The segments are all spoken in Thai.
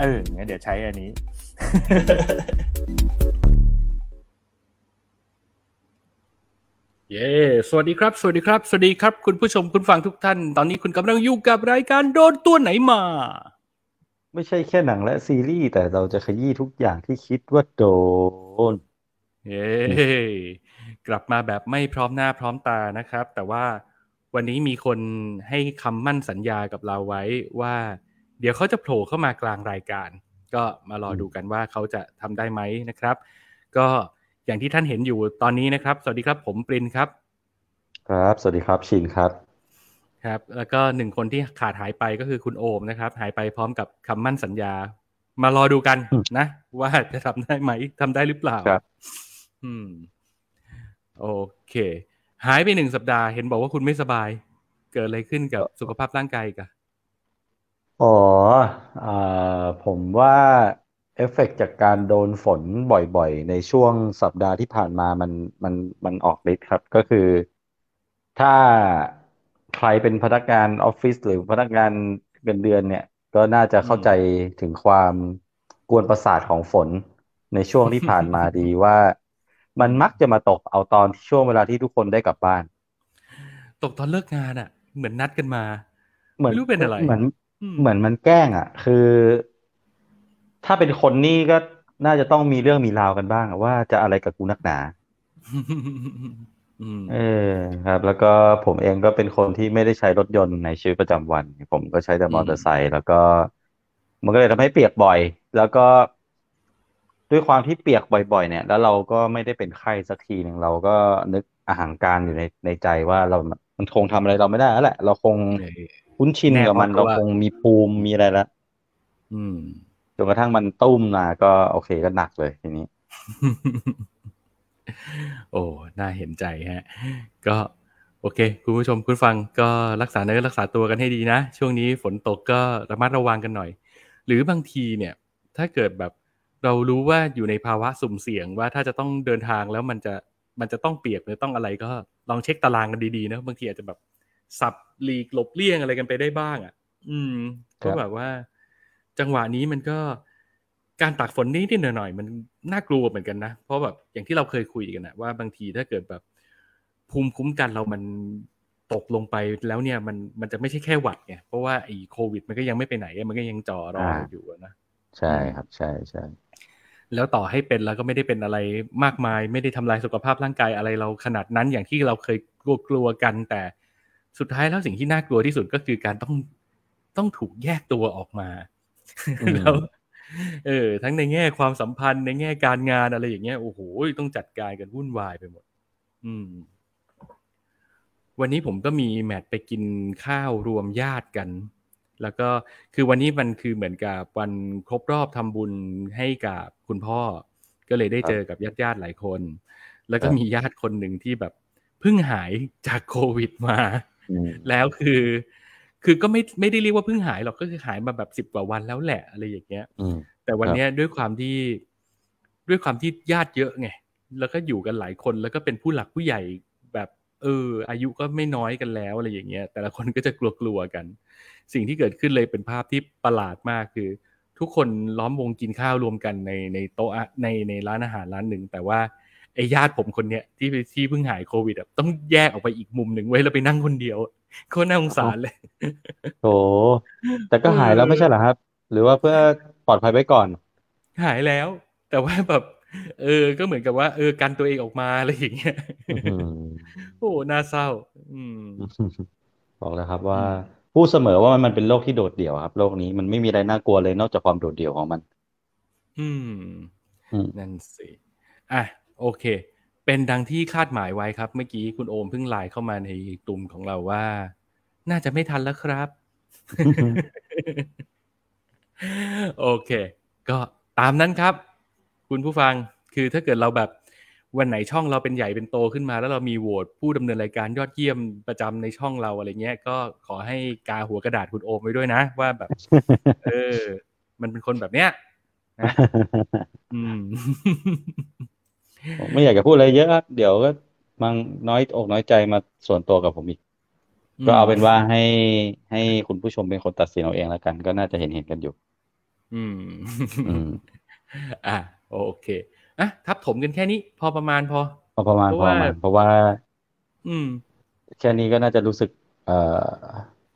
เอองั้นเดี๋ยวใช้อันนี้ เย้ สวัสดีครับ สวัสดีครับ สวัสดีครับ คุณผู้ชมคุณฟังทุกท่าน ตอนนี้คุณกำลังอยู่กับรายการโดนตัวไหนมา ไม่ใช่แค่หนังและซีรีส์แต่เราจะขยี้ทุกอย่างที่คิดว่าโดน เย้ กลับมาแบบไม่พร้อมหน้าพร้อมตานะครับ แต่ว่าวันนี้มีคนให้คำมั่นสัญญากับเราไว้ว่า เดี๋ยวเขาจะโผล่เข้ามากลางรายการ ก็มารอดูกันว่าเขาจะทำได้ไหมนะครับ ก็อย่างที่ท่านเห็นอยู่ตอนนี้นะครับ สวัสดีครับผมปรินครับ ครับ สวัสดีครับชินครับครับ แล้วก็หนึ่งคนที่ขาดหายไปก็คือคุณโอมนะครับ หายไปพร้อมกับคำมั่นสัญญา มารอดูกันอืมนะ ว่าจะทำได้ไหมทำได้หรือเปล่าครับ อืม โอเค หายไปหนึ่งสัปดาห์เห็นบอกว่าคุณไม่สบาย เกิดอะไรขึ้นกับสุขภาพร่างกายกัน อ๋ออ่าผมว่าเอฟเฟกต์จากการโดนฝนบ่อยๆ ในช่วงสัปดาห์ที่ผ่านมามันมันมันออกฤทธิ์ครับ ก็คือถ้าใครเป็นพนักงานออฟฟิศหรือพนักงานเงินเดือนเนี่ย ก็น่าจะเข้าใจถึงความกวนประสาทของฝนในช่วงที่ผ่านมาดีว่า มันมักจะมาตกเอาตอนช่วงเวลาที่ทุกคนได้กลับบ้าน ตกตอนเลิกงานอะ เหมือนนัดกันมาเหมือนไม่รู้เป็นอะไร เหมือนอืม เหมือนมันแกล้งอะ คือ ถ้าเป็นคนนี่ก็น่าจะต้องมีเรื่องมีราวกันบ้างอะว่าจะอะไรกับกูนักหนาอืมเออครับ แล้วก็ผมเองก็เป็นคนที่ไม่ได้ใช้รถยนต์ในชีวิตประจำวัน ผมก็ใช้แต่มอเตอร์ไซค์แล้วก็ มันก็เลยทำให้เปียกบ่อย แล้วก็ด้วยความที่เปียกบ่อย ๆ เนี่ย แล้วเราก็ไม่ได้เป็นไข้สักทีหนึ่งเราก็นึกอาหารการอยู่ในในใจว่าเรามันคงทำอะไรเราไม่ได้แล้วแหละ เราคงเออ คุ้นชินแน่กับมันเพราะเราว่าคงมีภูมิมีอะไรแล้วอืมจนกระทั่งมันตุ้มมาก็โอเคก็หนักเลยทีนี้ โอ้ น่าเห็นใจฮะ ก็โอเค คุณผู้ชมคุณฟังก็รักษาเนื้อรักษาตัวกันให้ดีนะ ช่วงนี้ฝนตกก็ระมัดระวังกันหน่อย หรือบางทีเนี่ย ถ้าเกิดแบบเรารู้ว่าอยู่ในภาวะสุ่มเสี่ยงว่าถ้าจะต้องเดินทางแล้วมันจะมันจะต้องเปียกหรือต้องอะไรก็ลองเช็คตารางกันดีๆนะบางทีอาจจะแบบ สับหลีกหลบเลี่ยงอะไรกันไปได้บ้าง อะ อืมครัก็บแบบว่า จังหวะนี้มันก็การตากฝนนิดๆหน่อยๆมันน่ากลัวเหมือนกันนะ เพราะแบบอย่างที่เราเคยคุยกันนะว่าบางทีถ้าเกิดแบบภูมิคุ้มกันเรามันตกลงไปแล้วเนี่ยมันมันจะไม่ใช่แค่หวัดไงเพราะว่าไอ้โควิด มันก็ยังไม่ไปไหนอะมันก็ยังจ่อรอเราอยู่อะนะใช่ครับ ใช่ใช่แล้วต่อให้เป็นแล้วก็ไม่ได้เป็นอะไรมากมาย ไม่ได้ทำลายสุขภาพร่างกายอะไรเราขนาดนั้นอย่างที่เราเคยกลัวกลัวๆกัน แต่ สุดท้ายแล้วสิ่งที่น่ากลัวที่สุดก็คือการต้องต้องถูกแยกตัวออกมาอืมแล้วเออ ทั้งในแง่ความสัมพันธ์ในแง่การงานอะไรอย่างเงี้ยโอ้โหต้องจัดการกันวุ่นวายไปหมด อืม วันนี้ผมก็มีแมทไปกินข้าวรวมญาติกัน แล้วก็คือวันนี้มันคือเหมือนกับวันครบรอบทำบุญให้กับคุณพ่อ ก็เลยได้เจอกับญาติญาติๆหลายคน แล้วก็มีญาติคนหนึ่งที่แบบเพิ่งหายจากโควิดมาอืม แล้วคือ คือก็ไม่ไม่ได้เรียกว่าเพิ่งหายหรอกก็คือหายมาแบบสิบกว่าวันแล้วแหละอะไรอย่างเงี้ยอืมแต่วันเนี้ยด้วยความที่ด้วยความที่ญาติเยอะไงแล้วก็อยู่กันหลายคนแล้วก็เป็นผู้หลักผู้ใหญ่แบบเออ อายุก็ไม่น้อยกันแล้วอะไรอย่างเงี้ย แต่ละคนก็จะกลัวๆกัน สิ่งที่เกิดขึ้นเลยเป็นภาพที่ประหลาดมากคือ ทุกคนล้อมวงกินข้าวรวมกันในในโต๊ะอะในในร้านอาหารร้านหนึ่งแต่ว่า ไอ้ญาติผมคนเนี้ยที่ที่เพิ่งหายโควิดอะต้องแยกออกไปอีกมุมหนึ่งไว้ยแล้วไปนั่งคนเดียวโคตรน่าสงสารเลยโถแต่ก็หายแล้วไม่ใช่เหรอครับ หรือว่าเพื่อปลอดภัยไว้ก่อน หายแล้ว แต่ว่าแบบเออ ก็เหมือนกับว่า เออกันตัวเองออกมาอะไรอย่างเงี้ยอืมโอ้น่าเศร้า อืมบอกแล้วครับว่าอืมพูดเสมอว่ามันมันเป็นโรคที่โดดเดี่ยวครับโรคนี้มันไม่มีอะไรน่ากลัวเลยนอกจากความโดดเดี่ยวของมัน อืมอืมนั่นสิ อะ โอเค เป็นดังที่คาดหมายไว้ครับ เมื่อกี้คุณโอมเพิ่งไลน์เข้ามาในกลุ่มของเราว่า น่าจะไม่ทันแล้วครับ โอเค ก็ตามนั้นครับ คุณผู้ฟังคือถ้าเกิดเราแบบวันไหนช่องเราเป็นใหญ่เป็นโตขึ้นมา แล้วเรามีโหวตผู้ดำเนินรายการยอดเยี่ยมประจำในช่องเราอะไรเงี้ย ก็ขอให้กาหัวกระดาษคุณโอมไว้ด้วยนะ ว่าแบบ เออ มันเป็นคนแบบเนี้ยนะอืมผม ไม่อยากจะพูดอะไรเยอะครับเดี๋ยวก็มังน้อยอกน้อยใจมาส่วนตัวกับผมอีก ก็เอาเป็นว่าให้ให้คุณผู้ชมเป็นคนตัดสินเอาเองแล้วกัน ก็น่าจะเห็นเห็นกันอยู่ อืมอืมอะโอเคอะทับถมกันแค่นี้ พอประมาณพอ พอประมาณเพพราะอว่าประมาณเพราะว่า อืม แค่นี้ก็น่าจะรู้สึก เอ่อ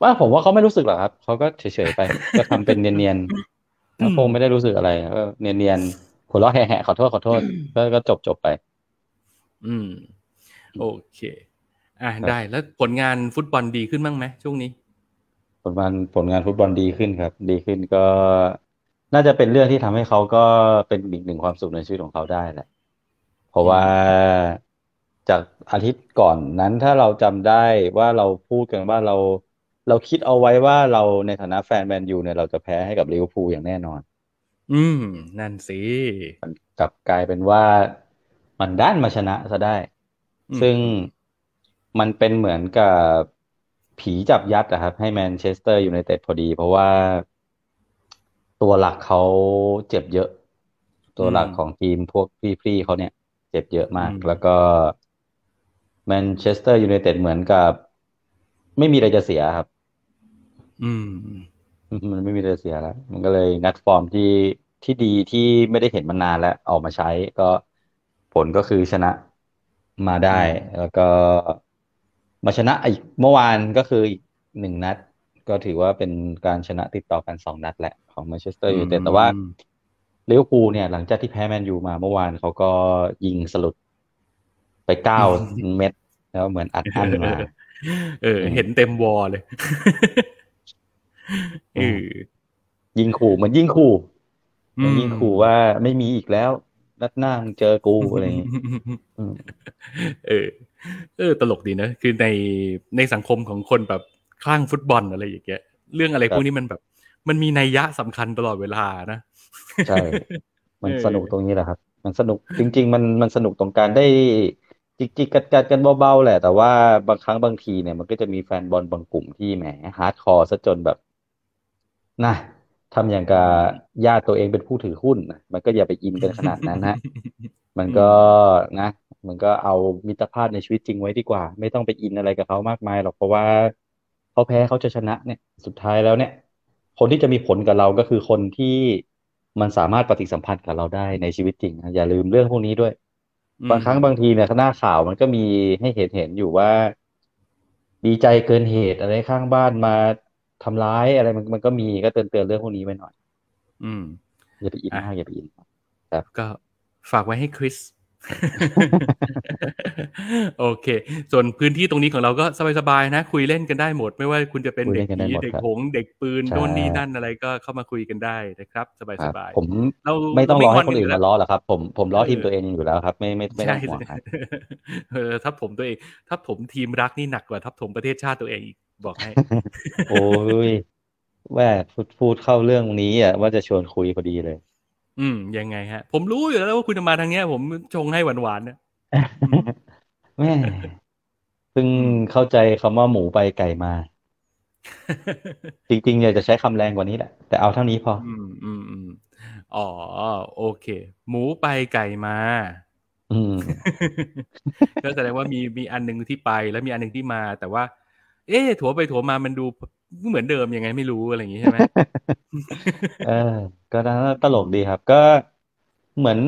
ว่าผมว่าเขาไม่รู้สึกหรอกครับเขาก็เฉยๆไป ก็ทำเป็นเนียนๆเขาคงไม่ได้รู้สึกอะไรก็เนียนๆ หัวเราะแหะๆขอโทษขอโทษก็ก็จบจบไป อืม โอเค อะครับได้แล้วผลงานฟุตบอลดีขึ้นบ้างไหมช่วงนี้ ผลงานผลงานฟุตบอลดีขึ้นครับ ดีขึ้นก็น่าจะเป็นเรื่องที่ทำให้เขาก็เป็นอีกหนึ่งความสุขในชีวิตของเขาได้แหละ เพราะว่าจากอาทิตย์ก่อนนั้นถ้าเราจำได้ว่าเราพูดกันว่าเราเราคิดเอาไว้ว่าเราในฐานะแฟนแมนยูเนี่ยเราจะแพ้ให้กับลิเวอร์พูลอย่างแน่นอน อืม นั่นสิมันกลับกลายเป็นว่ามันดันมาชนะซะได้อืมซึ่งมันเป็นเหมือนกับผีจับยัดอะครับ ให้แมนเชสเตอร์ยูไนเต็ดพอดี เพราะว่าตัวหลักเขาเจ็บเยอะ ตัวหลักของทีมพวกพี่ๆเขาเนี่ย เจ็บเยอะมากอืมแล้วก็แมนเชสเตอร์ยูไนเต็ดเหมือนกับ ไม่มีอะไรจะเสียครับ อืม มันไม่มีอะไรเสียแล้ว มันก็เลยงัดฟอร์มที่ที่ดีที่ไม่ได้เห็นมานานแล้วออกมาใช้ก็ผลก็คือชนะมาได้ แล้วก็มาชนะอีกเมื่อวานก็คืออีกหนึ่งนัด ก็ถือว่าเป็นการชนะติดต่อกันสองนัดแหละของแมนเชสเตอร์ยูไนเต็ดแต่ว่าลิเวอร์พูลเนี่ย หลังจากที่แพ้แมนยูมาเมื่อวานเขาก็ยิงสลุดไปเก้าเม็ดแล้วเหมือนอัดอั้นมาเออ เห็นเต็ม wall เลย เออยิงขู่เหมือนยิงขู่อืมยิงขู่ว่าไม่มีอีกแล้วนัดหน้ามึงเจอกูอะไรอย่างเงี้ยอืมเออ เออ ตลกดีนะคือในในสังคมของคนแบบคลั่งฟุตบอลอะไรอย่างเงี้ยเรื่องอะไรพวกนี้มันแบบ มันมีนัยยะสำคัญตลอดเวลานะใช่มันเออสนุกตรงนี้แหละครับ มันสนุกจริง ๆ มันมันสนุกตรงการได้จิกจิกกัดกัดกันเบาๆแหละ แต่ว่าบางครั้งบางทีเนี่ยมันก็จะมีแฟนบอลบางกลุ่มที่แหม hardcore ซะจนแบบ นะทำอย่างกับญาติตัวเองเป็นผู้ถือหุ้นนะมันก็อย่าไปอินกันขนาดนั้นฮะมันก็นะ มันก็เอามิตรภาพในชีวิตจริงไว้ดีกว่า ไม่ต้องไปอินอะไรกับเขามากมายหรอกเพราะว่าเขาแพ้เขาจะชนะเนี่ย สุดท้ายแล้วเนี่ย คนที่จะมีผลกับเราก็คือคนที่มันสามารถปฏิสัมพันธ์กับเราได้ในชีวิตจริงนะอย่าลืมเรื่องพวกนี้ด้วย บางครั้งบางทีเนี่ยหน้าข่าวมันก็มีให้เห็นเห็นอยู่ว่า ดีใจเกินเหตุอะไรข้างบ้านมา ทำร้ายอะไรมันมันก็มีก็เตือนเตือนเรื่องพวกนี้ไว้หน่อย อืมอย่าไปอินอะมากอย่าไปอินก็ฝากไว้ให้คริสโอเค ส่วนพื้นที่ตรงนี้ของเราก็สบายๆนะ คุยเล่นกันได้หมด ไม่ว่าคุณจะเป็นคุยเด็เล่กนกันได้ผีหมดเด็กครับหงส์เด็กปืนใช่โน่นนี่นั่นอะไรก็เข้ามาคุยกันได้นะครับสครับบายผมเราไม่ต้องรอให้เราไม่งอนคนอื่นอยู่แล้วมาล้อหรอกครับ ผมผมล้อเออทีมตัวเองอยู่แล้วครับ ไม่ไม่ๆไม่ต้ใช่องห่วงครับเออทับผมตัวเองทับผมทีมรักนี่หนักกว่าทับผมประเทศชาติตัวเองอีก บอกให้ โอ้ยแม่พูดพูดเข้าเรื่องนี้อะว่าจะชวนคุยพอดีเลย อืม ยังไงฮะ ผมรู้อยู่แล้วว่าคุณจะมาทางเนี้ย ผมชงให้หวานๆเนี่ยแม่เพิ่งเข้าใจคำว่าหมูไปไก่มา จริงๆอยากจะใช้คำแรงกว่านี้แหละ แต่เอาเท่านี้พอ อืมอืมอืมอ๋อ โอเค หมูไปไก่มา อืมก็แสดงว่ามีมีอันหนึ่งที่ไปแล้วมีอันหนึ่งที่มา แต่ว่า เอ๊ะถัวไปถัวมามันดูเหมือนเดิมยังไงไม่รู้อะไรอย่างงี้ใช่ไหมเออ ก็น่าตลกดีครับ ก็เหมือน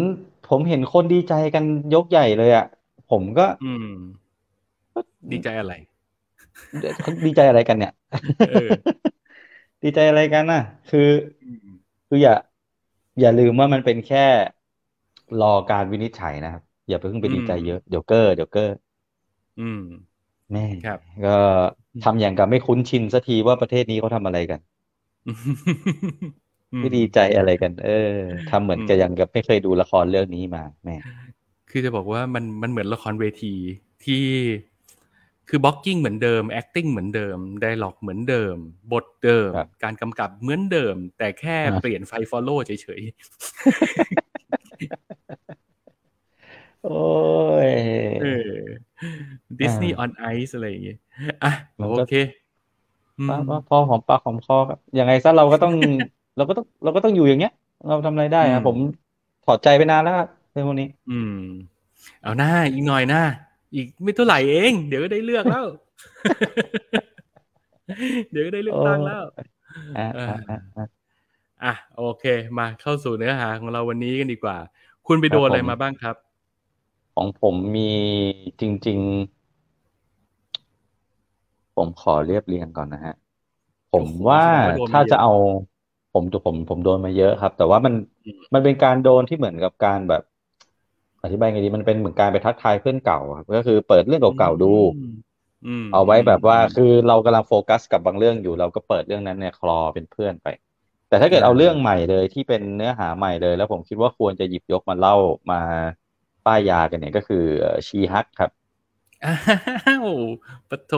ผมเห็นคนดีใจกันยกใหญ่เลยอะ ผมก็ อืม ดีใจอะไรเขาดีใจอะไรกันเนี่ยเออดีใจอะไรกันน่ะ คืออืมคืออย่า อย่าลืมว่ามันเป็นแค่รอการวินิจฉัยนะครับ อย่าไปเพิ่งไปดีใจเยอะเดี๋ยวเกอร์เดี๋ยวเกอร์อืม แม่ครับก็ทำอย่างกับไม่คุ้นชินสักทีว่าประเทศนี้เขาทำอะไรกันไม่ดีใจอะไรกัน เออทำเหมือนอืมกับอย่างกับไม่เคยดูละครเรื่องนี้มา แหม คือจะบอกว่ามันมันเหมือนละครเวทีที่คือ blocking เหมือนเดิม acting เหมือนเดิม dialogue เหมือนเดิม บทเดิมครับการกำกับเหมือนเดิม แต่แค่อ่าเปลี่ยนไฟ follow เฉยโอ้ย ๆเออ Disney on Ice อะไรอย่างเงี้ยอะมันก็โอเคอืมว่าว่าพอหอมปากหอมคอครับยังไงซะเราก็ต้อง เราก็ต้องเราก็ต้องอยู่อย่างเงี้ย เราทำอะไรได้อือะมผมถอดใจไปนานแล้วครับเรื่องพวกนี้ อืม เอาหน้าอีกหน่อยหน้าอีกไม่เท่าไหร่เอง เดี๋ยวก็ได้เลือกแล้ว เดี๋ยวก็ได้เลือกตั้งแล้วอ่าเอออ่าอ่าอ่าอะโอเค มาเข้าสู่เนื้อหาของเราวันนี้กันดีกว่า คุณไปครับโดนอะไรผมมาบ้างครับ ของผมมีจริง ๆ ผมขอเรียบเรียงก่อนนะฮะ ผมโอ้โหว่าแสดงว่าโดนมาถ้าเยจะอะเอาผมผมผมโดนมาเยอะครับ แต่ว่ามันอืมมันเป็นการโดนที่เหมือนกับการแบบ อธิบายไงดีมันเป็นเหมือนการไปทักทายเพื่อนเก่าครับก็คือเปิดเรื่องเก่าๆดูอืมอืมเอาไว้แบบว่าอืมคือเรากำลังโฟกัสกับบางเรื่องอยู่ เราก็เปิดเรื่องนั้นเนี่ยคลอเป็นเพื่อนไป แต่ถ้าเกิดอ่าเอาเรื่องใหม่เลยที่เป็นเนื้อหาใหม่เลย แล้วผมคิดว่าควรจะหยิบยกมาเล่ามา ป้ายยากันเนี่ยก็คือชีฮักครับอ้าวปะโถ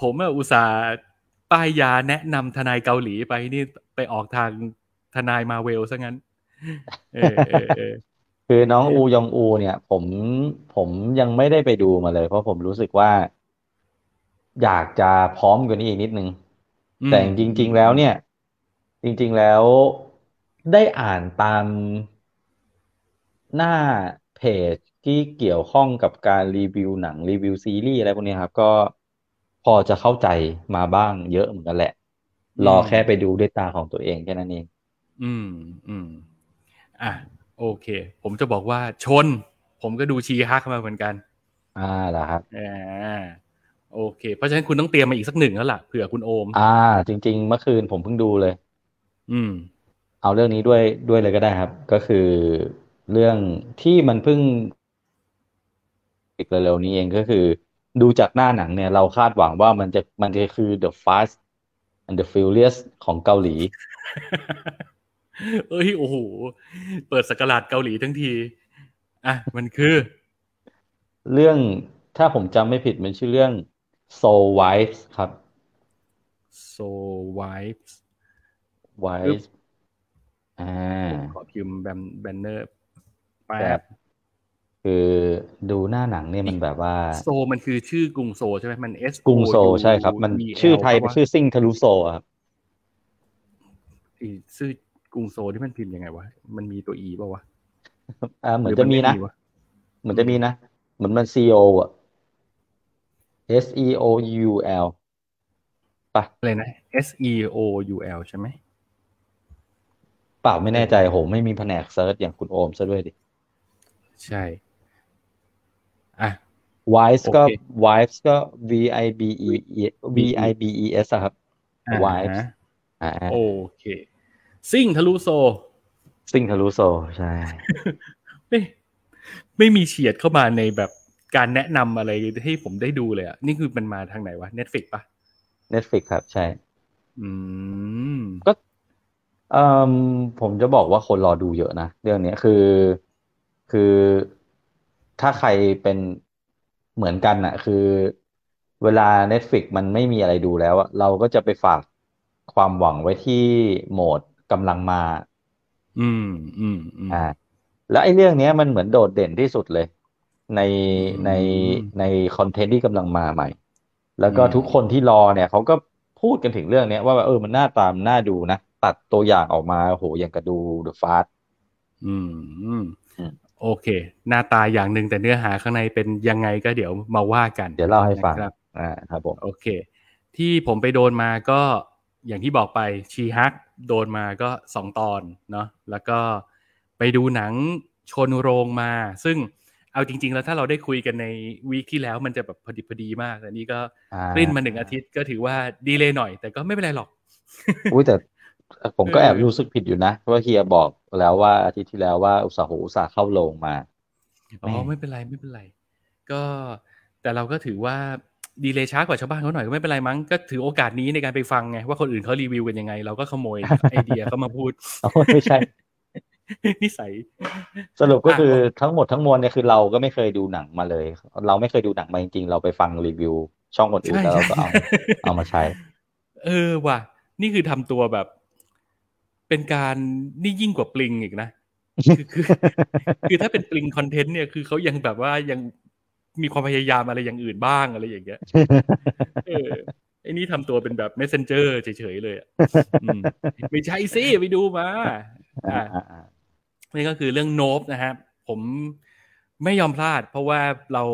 ผมอะอุตส่าห์ป้ายยาแนะนำทนายเกาหลีไปนี่ไปออกทางทนายมาเวลซะงั้นเออเออเออคือน้องอูยองอูเนี่ย ผมผมยังไม่ได้ไปดูมาเลย เพราะผมรู้สึกว่า อยากจะพร้อมกว่านี้อีกนิดนึงอืมแต่จริง ๆ แล้วเนี่ย จริง ๆแล้วได้อ่านตามหน้า เพจที่เกี่ยวข้องกับการรีวิวหนังรีวิวซีรีส์อะไรพวกนี้ครับ ก็พอจะเข้าใจมาบ้างเยอะเหมือนกันแหละ รอแค่ไปดูด้วยตาของตัวเองแค่นั้นเอง อืมอืมอะโอเค ผมจะบอกว่าชน ผมก็ดูชีฮักมาเหมือนกัน อ่าล่ะครับอ่าโอเค เพราะฉะนั้นคุณต้องเตรียมมาอีกสักหนึ่งแล้วล่ะเผื่อคุณโอม อ่า จริง ๆ เมื่อคืนผมเพิ่งดูเลย อืม เอาเรื่องนี้ด้วยด้วยเลยก็ได้ครับ ก็คือ เรื่องที่มันเพิ่งอีกเร็วๆนี้เองก็คือ ดูจากหน้าหนังเนี่ย เราคาดหวังว่ามันจะมันจะคือ The Fast and the Furious ของเกาหลี เอ้ย โอ้โห เปิดสกราดเกาหลีทั้งที อะ มันคือ เรื่องถ้าผมจำไม่ผิดมันชื่อเรื่อง Soul Wives ครับ so wives Wives อ่าผมขอพิมพ์แบนแบนเนอร์ แป๊แบบบคือดูหน้าหนังเนี่ยมันแบบว่า โซมันคือชื่อกรุงโซใช่ไหมมัน S กรุงโซลใช่ครับ มันชื่อไทยเป็นชื่อซิ่งทะลุโซลอะครับชื่อกรุงโซที่มันพิมพ์ยังไงวะมันมีตัว E ป่าวะอ่าเหมือนรืจะมีนะวเหมือนจะมีนะเหมือนมัน C O อะ S E O U L ปะอะไรนะ S E O U L ใช่ไหมเปล่าไม่แน่ใจโหไม่มีแผนกเซิร์ชอย่างคุณโอมซะด้วยดิ ใช่ อะ Wives ก็โอเค Wives ก็ V I B E E V I B E S อะครับอ่า Wives ฮะอ่าโอเค ซิ่งทะลุโซ ซิ่งทะลุโซลใช่ ไม่ไม่มีเฉียดเข้ามาในแบบการแนะนำอะไรให้ผมได้ดูเลยอะ นี่คือมันมาทางไหนวะ Netflix ปะ Netflix ครับ ใช่ อืม ก็เอ่อผมจะบอกว่าคนรอดูเยอะนะ เรื่องเนี้ยคือ คือถ้าใครเป็นเหมือนกันอะคือเวลา Netflix มันไม่มีอะไรดูแล้วอะเราก็จะไปฝากความหวังไว้ที่โหมดกำลังมา อืมอืมอืมอ่า แล้วไอ้เรื่องเนี้ยมันเหมือนโดดเด่นที่สุดเลย ในอืมในในคอนเทนต์ที่กำลังมาใหม่ แล้วก็อืมทุกคนที่รอเนี่ยเขาก็พูดกันถึงเรื่องเนี้ยว่าเออมันน่าตามน่าดูนะ ตัดตัวอย่างออกมาโหอย่างกระดู The Fast อืมอืมอืม โอเค หน้าตาอย่างหนึ่งแต่เนื้อหาข้างในเป็นยังไงก็เดี๋ยวมาว่ากัน เดี๋ยวเล่าให้ฟังนะครับอ่าครับผมโอเค ที่ผมไปโดนมาก็อย่างที่บอกไปชีฮักโดนมาก็สองตอนเนาะแล้วก็ไปดูหนังชนโรงมา ซึ่งเอาจริง ๆ แล้วถ้าเราได้คุยกันในวีคที่แล้วมันจะแบบพอดีพอดีมากแต่นี่ก็อ่าริ้นมาหนึ่งอาทิตย์ก็ถือว่าดีเลยหน่อย แต่ก็ไม่เป็นไรหรอกอุ้ยแต่ ผมก็เออแอบรู้สึกผิดอยู่นะว่าเฮียบอกแล้วว่าอาทิตย์ที่แล้วว่าอุตสาห์อุตสาห์เข้าโรงมาอ๋อไม่เป็นไรไม่เป็นไร ก็แต่เราก็ถือว่าดีเลยช้ากว่าชาวบ้านเขาหน่อยก็ไม่เป็นไรมั้งก็ถือโอกาสนี้ในการไปฟังไงว่าคนอื่นเขารีวิวกันยังไง เราก็ขโมยไอเดียเขามาพูดอ๋อไม่ใช่นิสัยสรุปก็คืออะทั้งหมดทั้งมวลเนี่ยคือเราก็ไม่เคยดูหนังมาเลย เราไม่เคยดูหนังมาจริงๆ เราไปฟังรีวิว ช่องคนอื่นใช่แล้วเราก็ใช่เอาเอามาใช้ เออว่ะ นี่คือทำตัวแบบ เป็นการนี่ยิ่งกว่าปลิงอีกนะคือคือคือถ้าเป็นปลิงคอนเทนต์เนี่ยคือเขายังแบบว่ายังมีความพยายามอะไรอย่างอื่นบ้างอะไรอย่างเงี้ยเออไอ้นี่ทำตัวเป็นแบบ messenger เฉยๆเลยอะอืมไม่ใช่สิไปดูมาอ่าอะอ่าอ่านี่ก็คือเรื่องโนบนะฮะผมไม่ยอมพลาด เพราะว่าเรา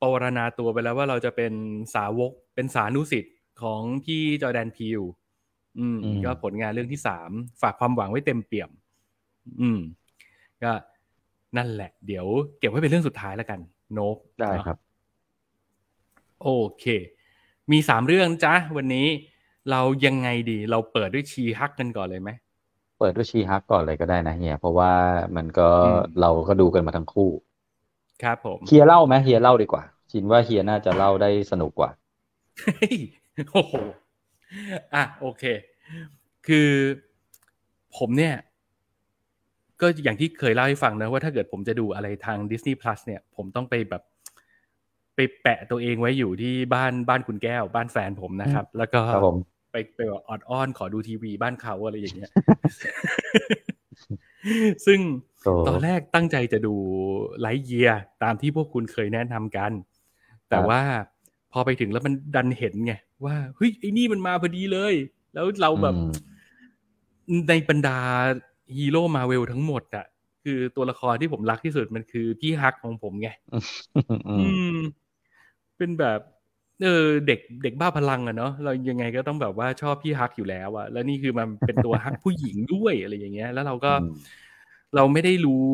ปรารณาตัวไปแล้วว่าเราจะเป็นสาวกเป็นสานุสิทธิ์ของพี่จอร์แดนพีว อืม ก็ผลงานเรื่องที่สามฝากความหวังไว้เต็มเปี่ยม อืม ก็นั่นแหละ เดี๋ยวเก็บไว้เป็นเรื่องสุดท้ายแล้วกัน โนบได้ครับ โอเค มีสามเรื่องจ้ะวันนี้เรายังไงดี เราเปิดด้วยชีฮักกันก่อนเลยไหมเปิดด้วยชีฮักก่อนเลยก็ได้นะเฮียเพราะว่ามันก็อืมเราก็ดูกันมาทั้งคู่ ครับผมเฮียเล่าไหมเฮียเล่าดีกว่าชินว่าเฮียน่าจะเล่าได้สนุกกว่าเฮ้ยโอ้โห อะโอเค คือผมเนี่ย ก็อย่างที่เคยเล่าให้ฟังนะว่าถ้าเกิดผมจะดูอะไรทาง Disney Plus เนี่ย ผมต้องไปแบบ ไปแปะตัวเองไว้อยู่ที่บ้านบ้านคุณแก้ว บ้านแฟนผมนะครับ แล้วก็ครับผมไปไปแบบออดอ้อนขอดูทีวีบ้านเขาอะไรอย่างเงี้ย ซึ่งโอ้ตอนแรกตั้งใจจะดู Lightyear ตามที่พวกคุณเคยแนะนำกัน แต่ครับว่า พอไปถึงแล้วมันดันเห็นไงว่าเฮ้ยไอ้นี่มันมาพอดีเลย แล้วเราแบบอืมในบรรดาฮีโร่มาเวลทั้งหมดอะคือตัวละครที่ผมรักที่สุดมันคือพี่ฮักของผมไงอือืมมเป็นแบบเออเด็กเด็กบ้าพลังอะเนาะเรายังไงก็ต้องแบบว่าชอบพี่ฮักอยู่แล้วอะแล้วนี่คือมันเป็นตัวฮักผู้หญิงด้วยอะไรอย่างเงี้ย แล้วเราก็อืมเราไม่ได้รู้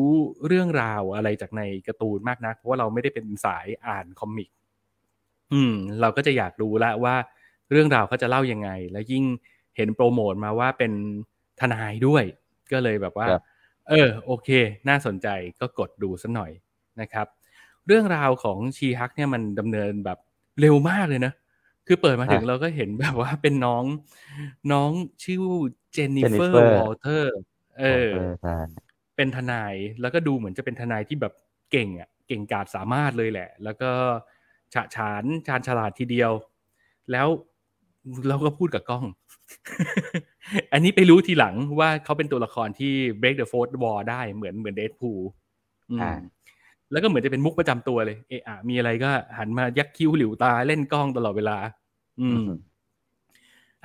เรื่องราวอะไรจากในการ์ตูนมากนัก เพราะว่าเราไม่ได้เป็นสายอ่านคอมิก อืม เราก็จะอยากรู้ละว่าเรื่องราวเขาจะเล่ายังไง แล้วยิ่งเห็นโปรโมทมาว่าเป็นทนายด้วย ก็เลยแบบว่าครับเออ โอเค น่าสนใจก็กดดูสักหน่อยนะครับ เรื่องราวของ She-Hulk เนี่ยมันดำเนินแบบเร็วมากเลยนะคือเปิดมาถึงอะเราก็เห็นแบบว่าเป็นน้องน้องชื่อเจนนิเฟอร์ Jennifer วอลเตอร์ เออเออใช่เป็นทนายแล้วก็ดูเหมือนจะเป็นทนายที่แบบเก่งอะ เก่งกาจสามารถเลยแหละ แล้วก็ ฉะฉานชาญฉลาดทีเดียว แล้วเราก็พูดกับกล้อง อันนี้ไปรู้ทีหลังว่าเขาเป็นตัวละครที่ break the fourth wall ได้เหมือนเหมือนเดดพูลอ่าแล้วก็เหมือนจะเป็นมุกประจำตัวเลยเอะอะมีอะไรก็หันมายักคิ้วหลิวตาเล่นกล้องตลอดเวลา อืม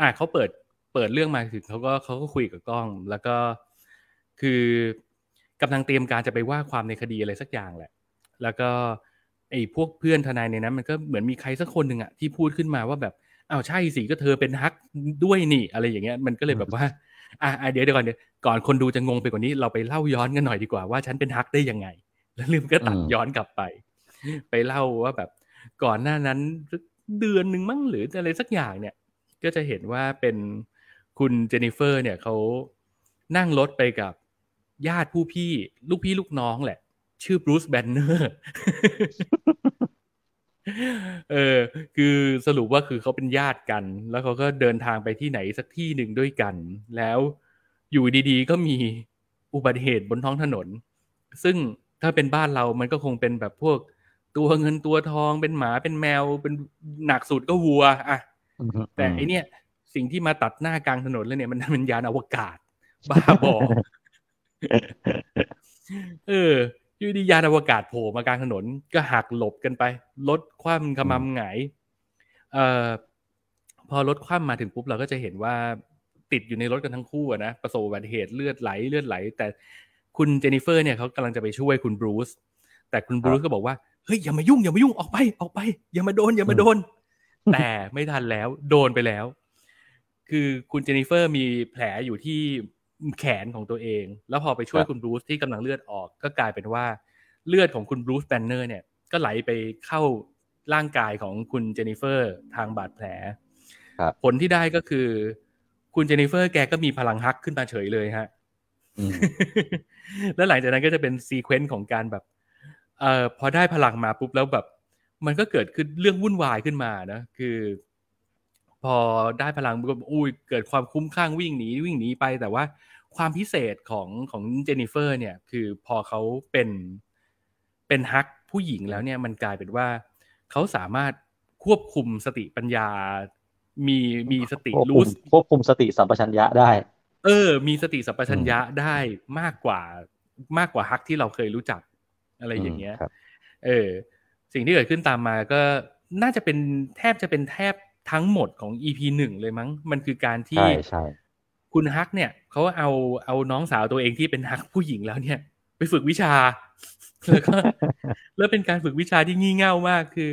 อะเขาเปิดเปิดเรื่องมาถึงเขาก็เขาก็คุยกับกล้อง แล้วก็คือกำลังเตรียมการจะไปว่าความในคดีอะไรสักอย่างแหละ แล้วก็ ไอ้พวกเพื่อนทนายในนั้น มันก็เหมือนมีใครสักคนหนึ่งอะที่พูดขึ้นมาว่าแบบอ้าวใช่สิก็เธอเป็นฮักด้วยนี่ อะไรอย่างเงี้ยมันก็เลยแบบว่าอะอะเดี๋ยวเดี๋ยวก่อนเดี๋ยวก่อนคนดูจะงงไปกว่านี้เราไปเล่าย้อนกันหน่อยดีกว่าว่าฉันเป็นฮักได้ยังไง แล้วลืมก็ตัดอืมย้อนกลับไป ไปเล่าว่าแบบก่อนหน้านั้นเดือนหนึ่งมั้งหรืออะไรสักอย่างเนี่ย ก็จะเห็นว่าเป็นคุณเจนนิเฟอร์ เนี่ยเขานั่งรถไปกับญาติผู้พี่ ลูกพี่ลูกน้องแหละ ชื่อบรูซแบนเนอร์เออ คือสรุปว่าคือเขาเป็นญาติกัน แล้วเขาก็เดินทางไปที่ไหนสักที่หนึ่งด้วยกัน แล้วอยู่ดีๆ ก็มีอุบัติเหตุบนท้องถนน ซึ่งถ้าเป็นบ้านเรามันก็คงเป็นแบบพวกตัวเงินตัวทองเป็นหมาเป็นแมวเป็นหนักสุดก็วัวอะอืมแต่ไอเนี่ยสิ่งที่มาตัดหน้ากลางถนนแล้วเนี่ยมันมันยานอวกาศ บ้าบอเออ อยู่ดียานอวกาศโผล่มากลางถนน ก็หักหลบกันไปรถคว่ำขมำหงายเอ่อพอรถคว่ำมาถึงปุ๊บเราก็จะเห็นว่าติดอยู่ในรถกันทั้งคู่อะนะประสบอุบัติเหตุเลือดไหลเลือดไหล แต่คุณเจนนิเฟอร์เนี่ยเขากำลังจะไปช่วยคุณบรูซแต่คุณบรูซก็บอกว่าเฮ้ยอย่ามายุ่งอย่ามายุ่งออกไปออกไป อย่ามาโดนอย่ามาโดน แต่ไม่ทันแล้วโดนไปแล้ว คือคุณเจนนิเฟอร์มีแผลอยู่ที่ แขนของตัวเอง แล้วพอไปช่วยครับคุณบรูซที่กำลังเลือดออก ก็กลายเป็นว่าเลือดของคุณบรูซแบนเนอร์เนี่ยก็ไหลไปเข้าร่างกายของคุณเจนนิเฟอร์ทางบาดแผลครับผลที่ได้ก็คือ คุณเจนนิเฟอร์แกก็มีพลังฮักขึ้นมาเฉยเลยฮะอืมแล้วหลังจากนั้นก็จะเป็น sequence ของการแบบเอ่อพอได้พลังมาปุ๊บแล้วแบบ มันก็เกิดขึ้นเรื่องวุ่นวายขึ้นมานะ คือ พอได้พลังก็อุ้ยเกิดความคุ้มข้างวิ่งหนีวิ่งหนีไป แต่ว่าความพิเศษของของเจนนิเฟอร์เนี่ยคือพอเขาเป็นเป็นฮักผู้หญิงแล้วเนี่ยมันกลายเป็นว่าเขาสามารถควบคุมสติปัญญา มีมีสติควบคุรู้มควบคุมสติสัมปชัญญะได้ เออ มีสติสัมปชัญญะได้มากกว่ามากกว่าฮักที่เราเคยรู้จักอะไรอย่างเงี้ยครับเออ สิ่งที่เกิดขึ้นตามมาก็น่าจะเป็นแทบจะเป็นแทบ ทั้งหมดของ EP หนึ่งเลยมั้ง มันคือการที่ใช่ใช่คุณฮักเนี่ยเขาเอาเอาน้องสาวตัวเองที่เป็นฮักผู้หญิงแล้วเนี่ย ไปฝึกวิชา แล้วก็แล้วเป็นการฝึกวิชาที่งี่เง่ามากคือ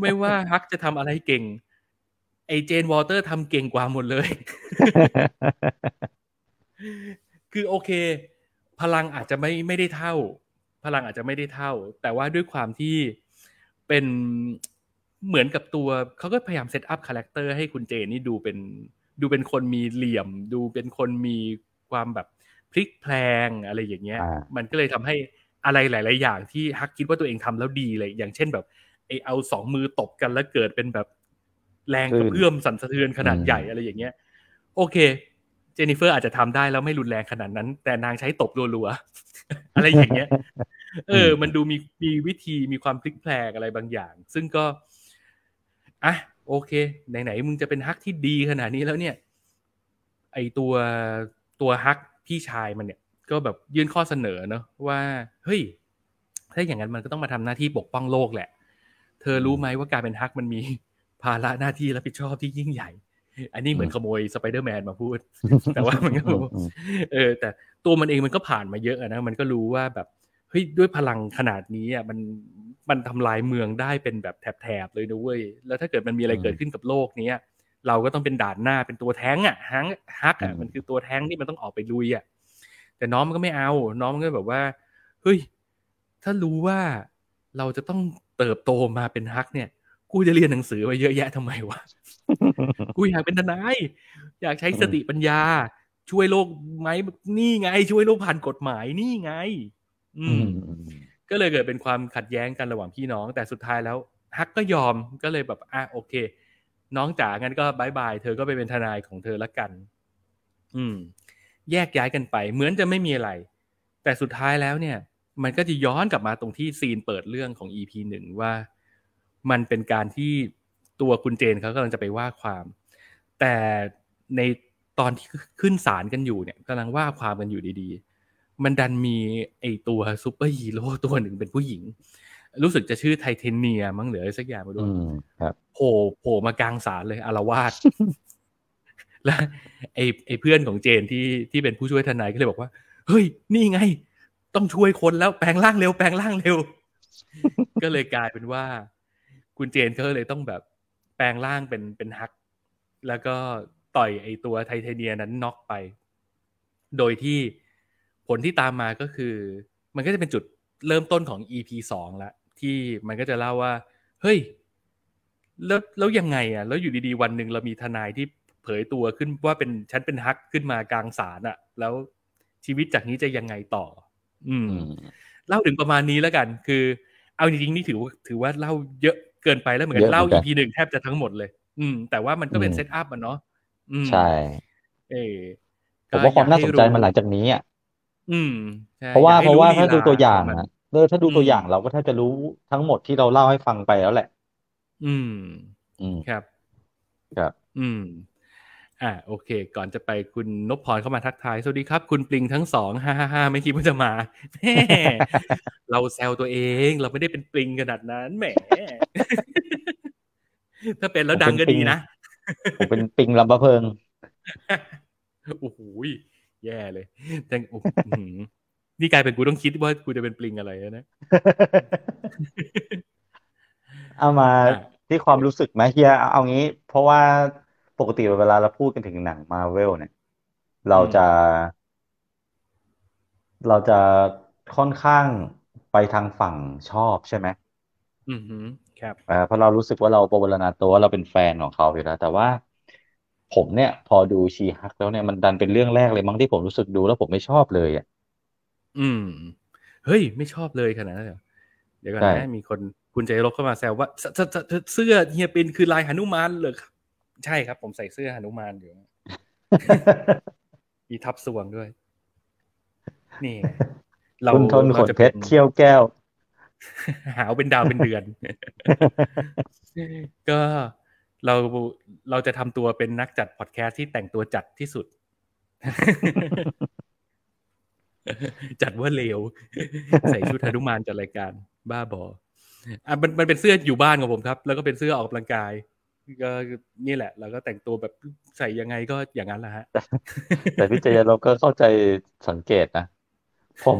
ไม่ว่าฮักจะทำอะไรเก่ง ไอเจนวอเตอร์ทำเก่งกว่าหมดเลย คือโอเค พลังอาจจะไม่ไม่ได้เท่า พลังอาจจะไม่ได้เท่า แต่ว่าด้วยความที่เป็น เหมือนกับตัวเขาก็พยายาม set up character ให้คุณเจนนี่ดูเป็นดูเป็นคนมีเหลี่ยม ดูเป็นคนมีความแบบพลิกแพลงอะไรอย่างเงี้ยอ่ามันก็เลยทำให้อะไรหลาย ๆ อย่างที่ฮักคิดว่าตัวเองทำแล้วดีเลย อย่างเช่นแบบไอ้เอาสองมือตบกันแล้วเกิดเป็นแบบแรงกระเพื่อมสั่นสะเทือนขนาดใหญ่อะไรอย่างเงี้ย โอเค เจนนิเฟอร์อาจจะทำได้แล้วไม่รุนแรงขนาดนั้น แต่นางใช้ตบรัว ๆ อะไรอย่างเงี้ย เออ มันดูมีมีวิธีมีความพลิกแพลงอะไรบางอย่าง ซึ่งก็ อะโอเค ไหนๆมึงจะเป็นฮักที่ดีขนาดนี้แล้วเนี่ย ไอตัวตัวฮักพี่ชายมันเนี่ย ก็แบบยื่นข้อเสนอเนอะว่า เฮ้ย ถ้าอย่างนั้นมันก็ต้องมาทำหน้าที่ปกป้องโลกแหละ เธอรู้ไหมว่าการเป็นฮักมันมีภาระหน้าที่รับผิดชอบที่ยิ่งใหญ่ อันนี้เหมือนขโมยสไปเดอร์แมนมาพูด แต่ว่ามันก็เออ แต่ตัวมันเองมันก็ผ่านมาเยอะนะ มันก็รู้ว่าแบบเฮ้ยด้วยพลังขนาดนี้อะมัน มันทำลายเมืองได้เป็นแบบแถบๆเลยนะเว้ยแล้วถ้าเกิดมันมีอะไรอืมเกิดขึ้นกับโลกเนี้ยเราก็ต้องเป็นด่านหน้าเป็นตัวแท้งอะฮัลค์ฮัลค์อะอืมมันคือตัวแท้งที่มันต้องออกไปลุยอะแต่น้องมันก็ไม่เอา น้องมันก็แบบว่าเฮ้ยถ้ารู้ว่าเราจะต้องเติบโตมาเป็นฮักเนี่ย กูจะเรียนหนังสือมาเยอะแยะทำไมวะกูอยากเป็นทนาย อยากใช้สติปัญญา ช่วยโลกไหมนี่ไง ช่วยโลกผ่านกฎหมายนี่ไง อือืมมอืม ก็เลยเกิดเป็นความขัดแย้งกันระหว่างพี่น้อง แต่สุดท้ายแล้วฮักก็ยอมก็เลยแบบอะโอเค น้องจ๋างั้นก็บายบายเธอก็ไปเป็นทนายของเธอละกัน อืม แยกย้ายกันไป เหมือนจะไม่มีอะไร แต่สุดท้ายแล้วเนี่ย มันก็จะย้อนกลับมาตรงที่ซีนเปิดเรื่องของ EP หนึ่งว่า มันเป็นการที่ตัวคุณเจนเขากำลังจะไปว่าความ แต่ในตอนที่ขึ้นศาลกันอยู่เนี่ยกำลังว่าความกันอยู่ดีๆ มันดันมีไอตัวซูเปอร์ฮีโร่ตัวหนึ่งเป็นผู้หญิง รู้สึกจะชื่อไทเทเนียมั้งหรืออะไรสักอย่างไม่รู้อืมครับโผล่โผล่มากลางศาลเลยอาละวาดแล้วไอ้ไอ้เพื่อนของเจนที่ที่เป็นผู้ช่วยทนายก็เลยบอกว่า เฮ้ย นี่ไง ต้องช่วยคนแล้วแปลงร่างเร็วแปลงร่างเร็ว ก็เลยกลายเป็นว่า คุณเจนก็เลยต้องแบบแปลงร่างเป็นเป็นฮัก แล้วก็ต่อยไอ้ตัวไทเทเนียนั้นน็อกไป โดยที่ ผลที่ตามมาก็คือ มันก็จะเป็นจุดเริ่มต้นของ EP สองละที่มันก็จะเล่าว่า เฮ้ย แล้วแล้วยังไงอะ แล้วอยู่ดีๆ วันหนึ่งเรามีทนายที่เผยตัวขึ้นว่าเป็นฉันเป็นฮักขึ้นมากลางศาลอะ แล้วชีวิตจากนี้จะยังไงต่อ อืมอืมเล่าถึงประมาณนี้แล้วกัน คือ เอาจริงๆนี่ถือว่าถือว่าเล่าเยอะเกินไปแล้วเหมือนกัเยอะนเล่าเหมือนกัน EP หนึ่งแทบจะทั้งหมดเลย อืม แต่ว่ามันก็เป็นอืมเซตอัพมันเนาะอืมใช่ เออผมว่าความน่าสนใจก็อยกมันหลัให้งจากนี้อะ อืมใช่เพราะว่าอยกเพให้ราะว่าลีถ้าดูตัวอย่างขมันอะเออถ้าดูตัวอืมอย่างเราก็แทบจะรู้ทั้งหมดที่เราเล่าให้ฟังไปแล้วแหละ อืม อืมครับ ครับ อืม อ่า โอเค ก่อนจะไปคุณนพพรเข้ามาทักทาย สวัสดีครับ คุณปลิงทั้งสองฮ่าฮ่าฮ่าไม่คิดว่าจะมาแหมเราแซวตัวเอง เราไม่ได้เป็นปลิงขนาดนั้นแหมถ้าเป็นแล้วดังก็ดีนะ ผมเป็นปิงลำบะเพิงโอ้โหย แย่เลยแต่โอ้โหอื้อหือนี่กลายเป็นกูต้องคิดว่ากูจะเป็นปลิงอะไรแล้วนะ เอามาอะที่ความรู้สึกไหมเฮียเอาเอางี้ เพราะว่าปกติเวลาเราพูดกันถึงหนังมาเวลเนี่ย เราจะ เราจะค่อนข้างไปทางฝั่งชอบใช่ไหมอือหือครับเอ่อเพราะเรารู้สึกว่าเราโปรนาตัวว่าเราเป็นแฟนของเขาอยู่แล้ว แต่ว่า ผมเนี่ย พอดูชีฮักแล้วเนี่ยมันดันเป็นเรื่องแรกเลยมั้งที่ผมรู้สึกดูแล้วผมไม่ชอบเลยอะอืม เฮ้ย ไม่ชอบเลยขนาดนั้นเหรอเดี๋ยวก่อนใช่นะมีคนคุณใจรบเข้ามาแซวว่าเสเสเสเสื้อเฮียปินคือลายหนุมานเหรอครับ ใช่ครับ ผมใส่เสื้อหนุมานอยู่มีทับสวงด้วย นี่ เราคุณทนขเรานจะเพชรเขี้ยวแก้ว หาวเป็นดาวเป็นเดือน ก็ เราเราจะทำตัวเป็นนักจัดพอดแคสต์ที่แต่งตัวจัดที่สุด จัดว่าเลว ใส่ชุดฮนุมานจัดรายการ บ้าบออะมันมันเป็นเสื้ออยู่บ้านของผมครับ แล้วก็เป็นเสื้อออกกำลังกาย ก็นี่แหละ เราก็แต่งตัวแบบใส่ยังไงก็อย่างนั้นแหละฮะ แต่พี่เจยเราก็เข้าใจสังเกตนะ ผม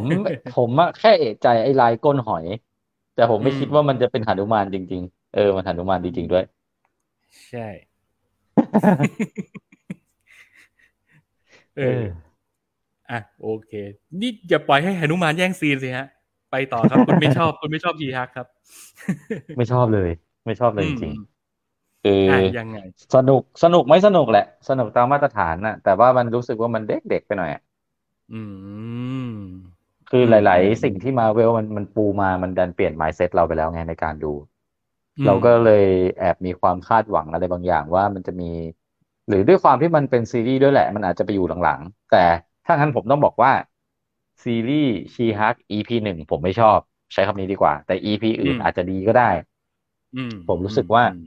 ผมอะแค่เอะใจไอ้ลายก้นหอย แต่ผมไม่คิดว่ามันจะเป็นหนุมานจริง ๆ เออมันหนุมานจริงๆด้วย ใช่เอเอออ อะ โอเค นี่อย่าปล่อยให้หนุมานแย่งซีนสิฮะ ไปต่อครับ คุณไม่ชอบ คุณไม่ชอบทีฮักครับ ไม่ชอบเลย ไม่ชอบเลยจริงอืมๆคือออะยังไง สนุก สนุกไหม่สนุกแหละ สนุกตามมาตรฐานน่ะ แต่ว่ามันรู้สึกว่ามันเด็กๆไปหน่อยอะอืมคืออืมหลาย ๆ สิ่งที่มาเวลมันมันปูมามันดันเปลี่ยน mindset เราไปแล้วไงในการดูอืม เราก็เลยแอบมีความคาดหวังอะไรบางอย่างว่ามันจะมี หรือด้วยความที่มันเป็นซีรีส์ด้วยแหละ มันอาจจะไปอยู่หลังๆ แต่ถ้างั้นผมต้องบอกว่า ซีรีส์ชีฮัก EP หนึ่งผมไม่ชอบใช้คำนี้ดีกว่า แต่ EP อื่นอาจจะดีก็ได้อืมผมรู้สึกว่าอืม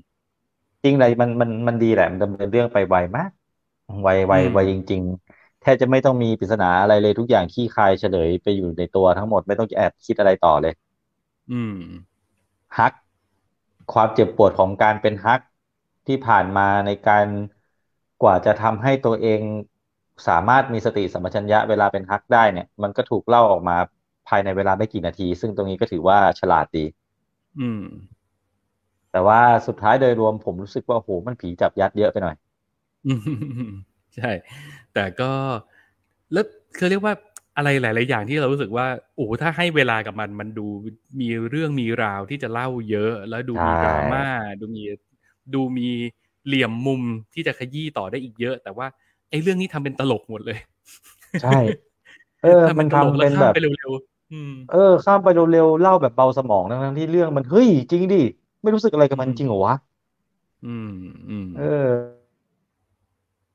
จริงเลยมันมันมันดีแหละ มันดำเนินเรื่องไปไวมากไวไวอืมไวจริง ๆ แทบจะไม่ต้องมีปริศนาอะไรเลยทุกอย่างขี้คายเฉลยไปอยู่ในตัวทั้งหมดไม่ต้องแอบคิดอะไรต่อเลย อืมฮัก ความเจ็บปวดของการเป็นฮักที่ผ่านมาในการกว่าจะทำให้ตัวเองสามารถมีสติสัมปชัญญะเวลาเป็นฮักได้เนี่ย มันก็ถูกเล่าออกมาภายในเวลาไม่กี่นาที ซึ่งตรงนี้ก็ถือว่าฉลาดดี อืม แต่ว่าสุดท้ายโดยรวมผมรู้สึกว่าโอ้โหมันผีจับยัดเยอะไปหน่อยอืมใช่ แต่ก็แล้วคือเรียกว่า อะไรหลาย ๆ อย่างที่เรารู้สึกว่าโอ้โหถ้าให้เวลากับมันมันดูมีเรื่องมีราวที่จะเล่าเยอะ แล้วดูมีใช่ดราม่าดูมีดูมีเหลี่ยมมุมที่จะขยี้ต่อได้อีกเยอะ แต่ว่าไอ้เรื่องนี้ทำเป็นตลกหมดเลย ใช่ เออทำมัเป็นนตลกทำแล้เป็วนแบข้ามบไปเร็วๆอืมเออ ข้ามไปเร็วๆเล่าแบบเบาสมองทั้งๆที่เรื่องมันเฮ้ยจริงดิไม่รู้สึกอะไรกับมันอืมจริงเหรอวะอืมอืมเออ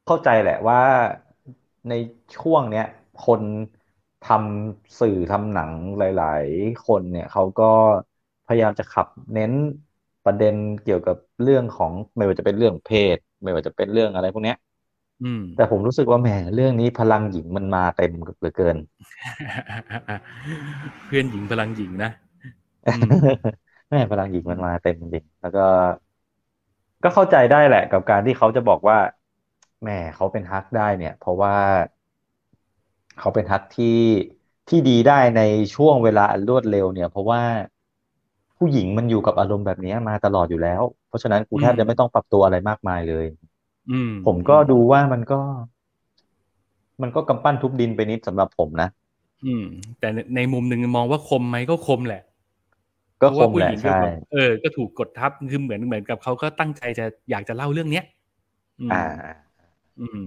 เข้าใจแหละว่าในช่วงเนี้ยคน ทำสื่อทำหนังหลาย ๆ คนเนี่ยเขาก็พยายามจะขับเน้นประเด็นเกี่ยวกับเรื่องของไม่ว่าจะเป็นเรื่องเพศ ไม่ว่าจะเป็นเรื่องอะไรพวกเนี้ยอืมแต่ผมรู้สึกว่าแหมเรื่องนี้พลังหญิงมันมาเต็มเหลือเกิน เพื่อนหญิงพลังหญิงนะอืมแม่พลังหญิงมันมาเต็มจริงแล้วก็ ก็เข้าใจได้แหละ กับการที่เขาจะบอกว่าแหม่เขาเป็นฮักได้เนี่ย เพราะว่า เขาเป็นฮักที่ที่ดีได้ในช่วงเวลาอันรวดเร็วเนี่ย เพราะว่าผู้หญิงมันอยู่กับอารมณ์แบบนี้มาตลอดอยู่แล้ว เพราะฉะนั้นกูแทบจะไม่ต้องปรับตัวอะไรมากมายเลยอืมผมก็ดูว่ามันก็ มันก็กำปั้นทุบดินไปนิดสำหรับผมนะอืม แต่ในในมุมหนึ่งมองว่าคมไหมก็คมแหละ ก็เพราะคว่ามผู้แหหละญิงก็ใช่แบบเออ ก็ถูกกดทับคือเหมือนเหมือนกับเขาก็ตั้งใจจะอยากจะเล่าเรื่องเนี้ยอืมอ่า อืม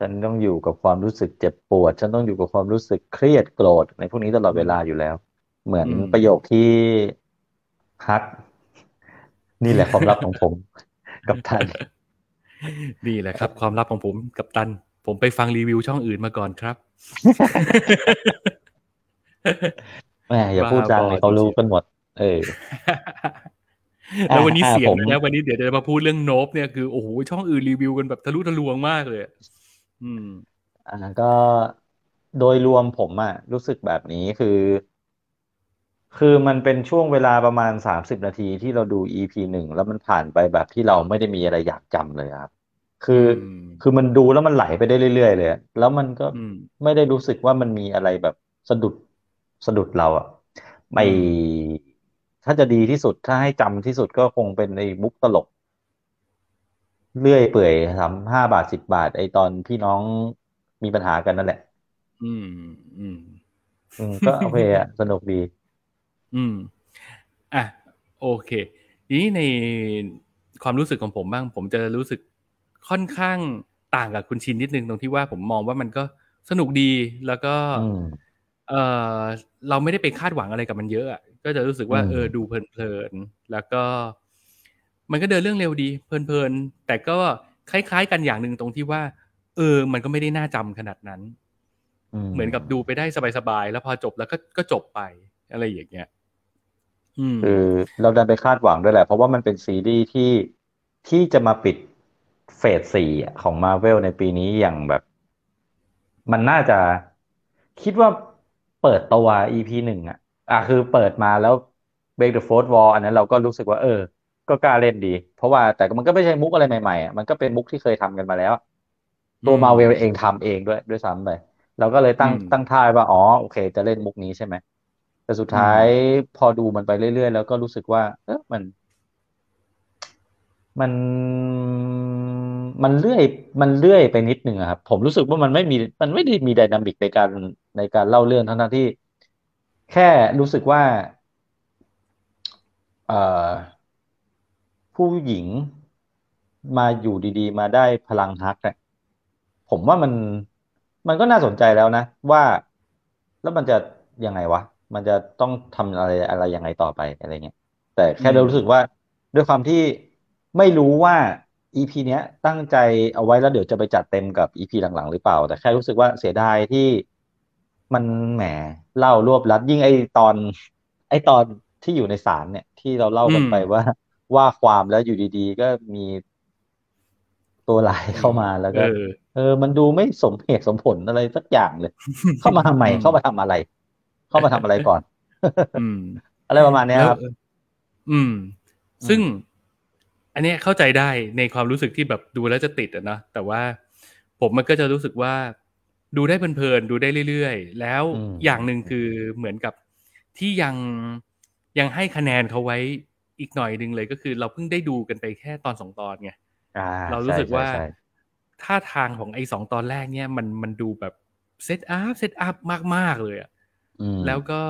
ฉันต้องอยู่กับความรู้สึกเจ็บปวด ฉันต้องอยู่กับความรู้สึกเครียดโกรธในพวกนี้ตลอดเวลาอยู่แล้ว เหมือนอืมประโยคที่ฮัก นี่แหละความลับของผม กับท่านนี่แหละครับ ความลับของผมกับตัน ผมไปฟังรีวิวช่องอื่นมาก่อนครับแหมอย่าพูดจังเลยเขารู้กันหมด เออแล้ววันนี้อ่าเสียงผมเลยนะวันนี้เดี๋ยวจะมาพูดเรื่องโนบเนี่ยคือโอ้โหช่องอื่นรีวิวกันแบบทะลุทะลวงมากเลย อืมอ่าก็โดยรวมผมอะรู้สึกแบบนี้คือ คือมันเป็นช่วงเวลาประมาณสามสิบนาทีที่เราดู EP หนึ่งแล้วมันผ่านไปแบบที่เราไม่ได้มีอะไรอยากจำเลยครับ คืออมคือมันดูแล้วมันไหลไปได้เรื่อยๆเลยอะแล้วมันก็อืม ไม่ได้รู้สึกว่ามันมีอะไรแบบสะดุดสะดุดเราอะไม่อืถ้าจะดีที่สุดถ้าให้จำที่สุดก็คงเป็นในมุกตลก เลื่อยเปื่อยทำห้าบาทสิบบาท ไอตอนพี่น้องมีปัญหากันนั่นแหละ อืม อืม อืม ก็โอเคอะสนุกดี อืม อะ โอเค ทีนี้ในความรู้สึกของผมบ้าง ผมจะรู้สึกค่อนข้างต่างกับคุณชินนิดนึงตรงที่ว่าผมมองว่ามันก็สนุกดีแล้วก็อืมเออเราไม่ได้ไปคาดหวังอะไรกับมันเยอะอะก็จะรู้สึกว่าอืมเออดูเพลินๆแล้วก็ มันก็เดินเรื่องเร็วดี เพลินๆ แต่ก็คล้ายๆ กันอย่างหนึ่งตรงที่ว่า เออ มันก็ไม่ได้น่าจำขนาดนั้น เหมือนกับดูไปได้สบายๆ แล้วพอจบแล้วก็ก็จบไป อะไรอย่างเงี้ยอืมคือเราดันไปคาดหวังด้วยแหละ เพราะว่ามันเป็นซีรีส์ที่ที่จะมาปิดเฟสสี่ของมาเวลในปีนี้อย่างแบบ มันน่าจะคิดว่าเปิดตัว EP หนึ่งอะ อะคือเปิดมาแล้ว Break the Fourth Wall อันนั้นเราก็รู้สึกว่าเออ ก็กล้าเล่นดี เพราะว่าแต่มันก็ไม่ใช่มุกอะไรใหม่ๆอะมันก็เป็นมุกที่เคยทำกันมาแล้ว ตัวอืมมาเวลเองทำเองด้วยด้วยซ้ำไปเราก็เลยตั้งอืมตั้งท่าว่าอ๋อโอเค จะเล่นมุกนี้ใช่ไหมแต่สุดท้ายพอดูมันไปเรื่อยๆ แล้วก็รู้สึกว่า เออมัน มันมันเลื่อย มันเลื่อยไปนิดนึงอะครับ ผมรู้สึกว่ามันไม่มีมันไม่ได้มีไดนามิกในการในการเล่าเรื่องทั้งๆที่ แค่รู้สึกว่า เอ่อ ผู้หญิงมาอยู่ดีๆ มาได้พลังฮักเนี่ยผมว่ามันมันก็น่าสนใจแล้วนะ ว่าแล้วมันจะยังไงวะ มันจะต้องทำอะไรอะไรยังไงต่อไปอะไรเงี้ยแต่แค่อืมเรารู้สึกว่าด้วยความที่ไม่รู้ว่า EP เนี้ยตั้งใจเอาไว้แล้วเดี๋ยวจะไปจัดเต็มกับ EP หลังๆ หรือเปล่า แต่แค่รู้สึกว่าเสียดายที่มันแหมเล่ารวบลัดยิ่งไอตอน ไอตอนที่อยู่ในศาลเนี่ย ที่เราเล่ากันไปอืมว่า ว่าความแล้วอยู่ดีๆ ก็มีตัวลายเข้ามาแล้วเอก็อเออ มันดูไม่สมเหตุสมผลอะไรสักอย่างเลย เข้ามาทำไมอืมเข้ามาทำอะไร เข้ามาทำอะไรก่อนอืมอะไรประมาณเนี้ยครับแล้วอืม ซึ่ง อันเนี้ยเข้าใจได้ในความรู้สึกที่แบบดูแล้วจะติดอะนะแต่ว่าผมมันก็จะรู้สึกว่าดูได้เพลินๆดูได้เรื่อยๆ แล้วอืมอย่างหนึ่งคือเหมือนกับที่ยังยังให้คะแนนเขาไว้ อีกหน่อยหนึ่งเลยก็คือ เราเพิ่งได้ดูกันไปแค่ตอนสองตอนไงอ่าเรารู้สึกใช่ว่าใช่ท่าทางของไอ้สองตอนแรกเนี่ย มันมันดูแบบ set up set up มาก ๆ เลยอะอืมแล้วก็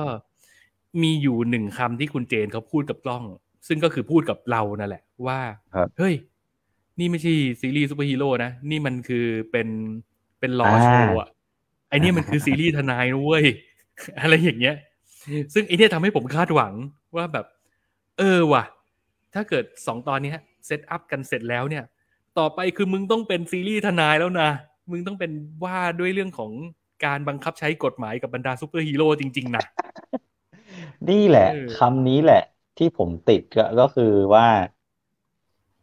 มีอยู่หนึ่งคำที่คุณเจนเขาพูดกับกล้อง ซึ่งก็คือพูดกับเรานั่นแหละ ว่าครับเฮ้ย นี่ไม่ใช่ซีรีส์ซูเปอร์ฮีโร่นะ นี่มันคือเป็นเป็น lawyer show อะไอเนี่ยมันคือซีรีส์ทนายนะเว้ย อะไรอย่างเงี้ย ซึ่งไอเนี่ยทำให้ผมคาดหวังว่าแบบ เออว่ะ ถ้าเกิดสองตอนเนี้ย set up กันเสร็จแล้วเนี่ย ต่อไปคือมึงต้องเป็นซีรีส์ทนายแล้วนะ มึงต้องเป็นว่าด้วยเรื่องของการบังคับใช้กฎหมายกับบรรดาซูเปอร์ฮีโร่จริง ๆ นะ นี่แหละเออคำนี้แหละ ที่ผมติดก็ก็คือว่า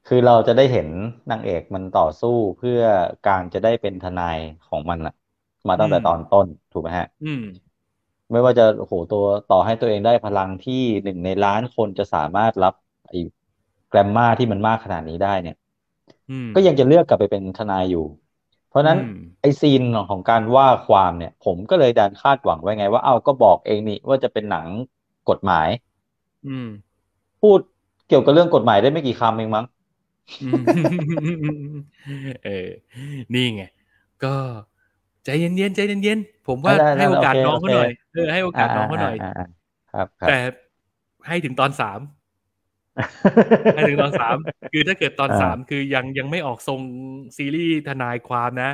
คือเราจะได้เห็นนางเอกมันต่อสู้เพื่อการจะได้เป็นทนายของมันอะมาตั้งแต่ตอนต้นถูกไหมฮะอืม ไม่ว่าจะโอ้โหตัวต่อให้ตัวเองได้พลังที่หนึ่งในล้านคนจะสามารถรับไอ้แกรมมาที่มันมากขนาดนี้ได้เนี่ยอืมก็ยังจะเลือกกลับไปเป็นทนายอยู่ เพราะฉะนั้นอืมไอซีนของการว่าความเนี่ย ผมก็เลยดันคาดหวังไว้ไง ว่าเอ้าก็บอกเองนี่ว่าจะเป็นหนังกฎหมายอืมพูดเกี่ยวกับเรื่องกฎหมายได้ไม่กี่คำเองมั้งอืมเออ นี่ไง ก็ ใจเย็นๆใจเย็นๆผมว่าได้ได้ให้โอกาสโอเคน้องเขาโอเคหน่อยเออให้โอกาสน้องเขาหน่อยาาครับครับแต่ให้ถึงตอนสามให้ถึงตอนสามคือถ้าเกิดตอนอ่าสามคือยังยังไม่ออกทรงซีรีส์ทนายความนะ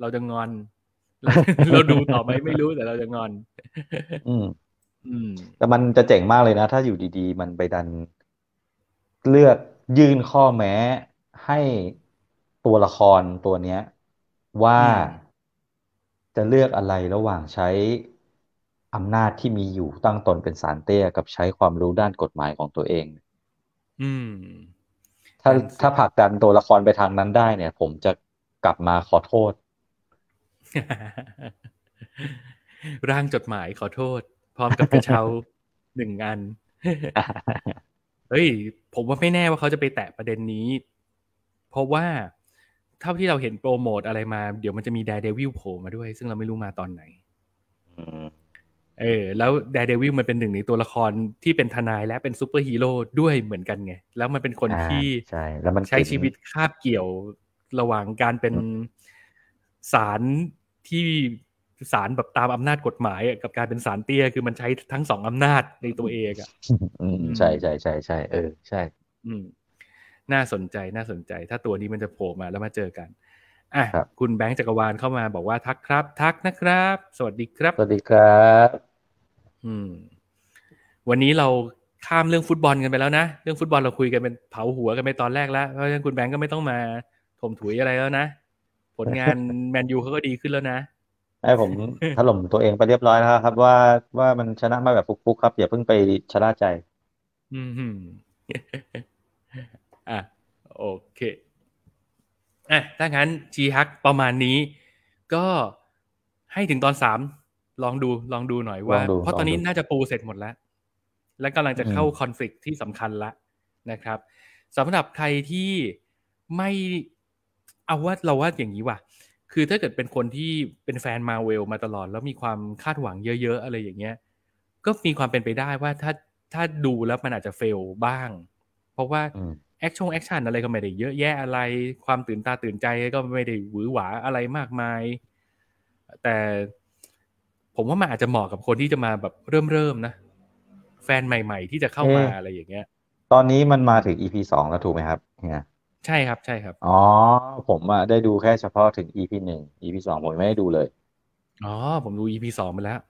เราจะงอนเราเราดูต่อไหมไม่รู้แต่เราจะงอน อืม อืม แต่มันจะเจ๋งมากเลยนะ ถ้าอยู่ดีๆ มันไปดัน เลือกยื่นข้อแม้ ให้ตัวละครตัวเนี้ย ว่าอืม จะเลือกอะไรระหว่างใช้อำนาจที่มีอยู่ตั้งตนเป็นศาลเตี้ยกับใช้ความรู้ด้านกฎหมายของตัวเอง อืม ถ้านั่นสิถ้าผลักดันตัวละครไปทางนั้นได้เนี่ย ผมจะกลับมาขอโทษ ร่างจดหมายขอโทษ พร้อมกับกระเช้าหนึ่งอัน เฮ้ย ผมว่าไม่แน่ว่าเขาจะไปแตะประเด็นนี้ เพราะว่า เท่าที่เราเห็นโปรโมทอะไรมา เดี๋ยวมันจะมี Daredevil โผล่มาด้วย ซึ่งเราไม่รู้มาตอนไหนอืมเออ แล้ว Daredevil มันเป็นหนึ่งในตัวละครที่เป็นทนายและเป็นซูเปอร์ฮีโร่ด้วยเหมือนกันไง แล้วมันเป็นคนอ่าที่ใช่แล้วมันใช้ถึงชีวิตคาบเกี่ยวระหว่างการเป็นศาลที่ศาลแบบตามอำนาจกฎหมายอะกับการเป็นศาลเตี้ยคือมันใช้ทั้งสองอำนาจในตัวเองอะอืมใช่ใช่ใช่ใช่เออ ใช่ อืม น่าสนใจน่าสนใจ ถ้าตัวนี้มันจะโผล่มาแล้วมาเจอกันอะครับคุณแบงค์จักรวาลเข้ามาบอกว่าทักครับ ทักนะครับ สวัสดีครับ สวัสดีครับ อืม วันนี้เราข้ามเรื่องฟุตบอลกันไปแล้วนะ เรื่องฟุตบอลเราคุยกันเป็นเผาหัวกันไปตอนแรกแล้วเพราะฉะนั้นคุณแบงค์ก็ไม่ต้องมาถมถุยอะไรแล้วนะ ผลงานแมนยูเขาก็ดีขึ้นแล้วนะให้ผมถล่มตัวเองไปเรียบร้อยแล้วครับ ว่าว่ามันชนะมาแบบฟุกๆครับอย่าเพิ่งไปชะล่าใจ อืมฮึ อะโอเคอะถ้างั้นจีฮักประมาณนี้ ก็ให้ถึงตอนสามลองดูลองดูหน่อยว่าลองดูเพราะตอนนี้ลองดูน่าจะปูเสร็จหมดแล้ว และกำลังจะเข้าคอนฟ lict ที่สำคัญละนะครับสำหรับใครที่ไม่เอาว่าเราว่าอย่างนี้ว่ะ คือถ้าเกิดเป็นคนที่เป็นแฟนมาเวลมาตลอด แล้วมีความคาดหวังเยอะ ๆ อะไรอย่างเงี้ย ก็มีความเป็นไปได้ว่าถ้าถ้าดูแล้วมันอาจจะ fail บ้าง เพราะว่าอืม แอคชั่นแอคชั่นอะไรก็ไม่ได้เยอะแยะอะไร ความตื่นตาตื่นใจก็ไม่ได้หวือหวาอะไรมากมาย แต่ผมว่ามันอาจจะเหมาะกับคนที่จะมาแบบเริ่มเริ่มๆนะ แฟนใหม่ ๆ ที่จะเข้ามาเอ๊ะอะไรอย่างเงี้ย ตอนนี้มันมาถึง EP สองแล้วถูกไหมครับเนี่ยใช่ครับใช่ครับ อ๋อ ผมอะได้ดูแค่เฉพาะถึง EP หนึ่ง EP สองผมไม่ได้ดูเลย อ๋อ ผมดู EP สองมาแล้ว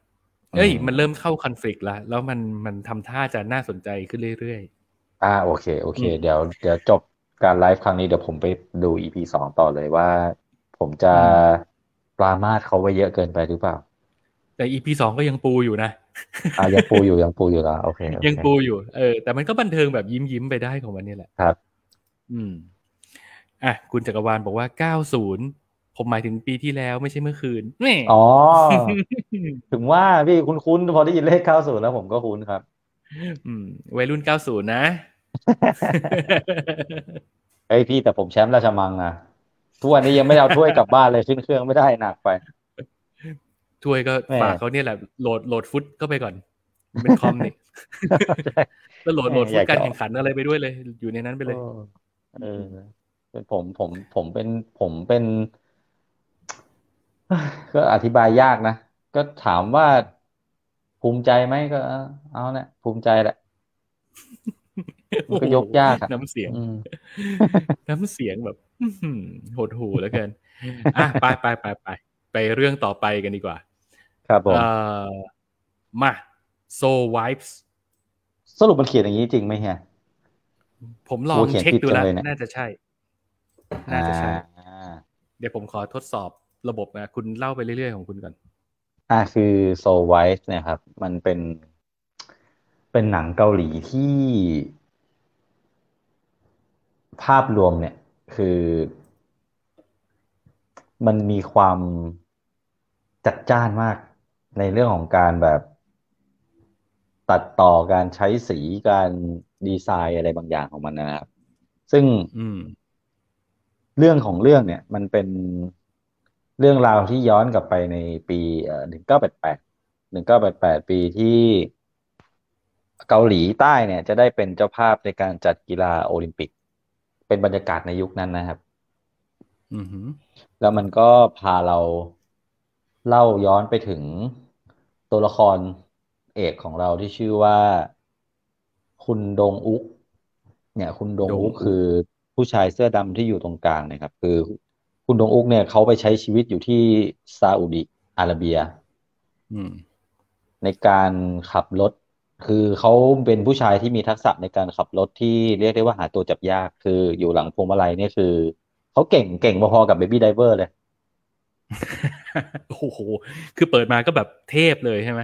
เอ้ยอืมมันเริ่มเข้าคอนฟ lict แล้ว แล้วมันมันทำท่าจะน่าสนใจขึ้นเรื่อย อ่าโอเค โอเคอืมเดี๋ยวเดี๋ยวจบการไลฟ์ครั้งนี้เดี๋ยวผมไปดู EP สองต่อเลยว่า ผมจะอืมปรามาสเขาไว้เยอะเกินไปหรือเปล่าๆแต่ EP สองก็ยังปูอยู่นะอ่ายังปูอยู่ยังปูอยู่แล้วโอเคโอเคยังปูอยู่เออแต่มันก็บันเทิงแบบยิ้มยิ้มๆไปได้ของมันนี่แหละครับ อืมอะคุณจักรวาลบอกว่า90ผมหมายถึงปีที่แล้วไม่ใช่เมื่อคืนแหม่อ๋อ ถึงว่าพี่คุ้นๆพอได้ยินเลขเข้าสู่แล้วผมก็คุ้นครับ อืมวัยรุ่น90นะ เฮ้ยพี่แต่ผมแชมป์ราชมังนะทุกวันนี้ยังไม่ได้เอาถ้วยกลับบ้านเลยขึ้นเครื่องไม่ได้หนักไป ถ้วยก็แหม่ฝากเขาเนี่ยแหละโหลดโหลดฟุตก็ไปก่อนเป็นคอมนี่ก็โหลดโหลดฟุตการแข่งขันอะไรไปด้วยเลย อยู่ในนั้นไปเลยเออเป็นผมผมผมเป็นผมเป็น ก็อธิบายยากนะ ก็ถามว่าภูมิใจไหมก็เอาเนี่ยภูมิใจแหละมัน ก็ยกยากอะน้ำเสียงอืมน้ำเสียงแบบอื้อหือโหดหูแล้วเกินอะไปไปไปไปไปเรื่องต่อไปกันดีกว่า ครับผมเอ่อมา so vibes สรุปมันเขียนอย่างนี้จริงไหมเฮียผมลองโอ้เขียนเช็คผิดดูจังแล้วเลยเนี่ยน่าจะใช่ น่าจะใช่อ่าเดี๋ยวผมขอทดสอบระบบนะ คุณเล่าไปเรื่อยๆของคุณก่อน อ่าคือ Soul Wife เนี่ยครับ มันเป็น เป็นหนังเกาหลีที่ ภาพรวมเนี่ยคือ มันมีความจัดจ้านมากในเรื่องของการแบบ ตัดต่อการใช้สีการดีไซน์อะไรบางอย่างของมันนะครับ ซึ่งอืมเรื่องของเรื่องเนี่ย มันเป็นเรื่องราวที่ย้อนกลับไปในปีหนึ่งเก้าแปดแปดหนึ่งเก้าแปดแปดปีที่เกาหลีใต้เนี่ย จะได้เป็นเจ้าภาพในการจัดกีฬาโอลิมปิก เป็นบรรยากาศในยุคนั้นนะครับอือหือแล้วมันก็พาเราเล่าย้อนไปถึงตัวละครเอกของเราที่ชื่อว่า คุณดงอุก เนี่ย คุณดงอุกคือผู้ชายเสื้อดำที่อยู่ตรงกลางนะครับ คือคุณดงอุกเนี่ยเขาไปใช้ชีวิตอยู่ที่ซาอุดิอาระเบียอืมในการขับรถ คือเขาเป็นผู้ชายที่มีทักษะในการขับรถที่เรียกได้ว่าหาตัวจับยาก คืออยู่หลังพวงมาลัยเนี่ยคือเขาเก่งเก่งพอๆกับเบบี้ไดเวอร์เลยโอ้โหคือเปิดมาก็แบบเทพเลยใช่ไหม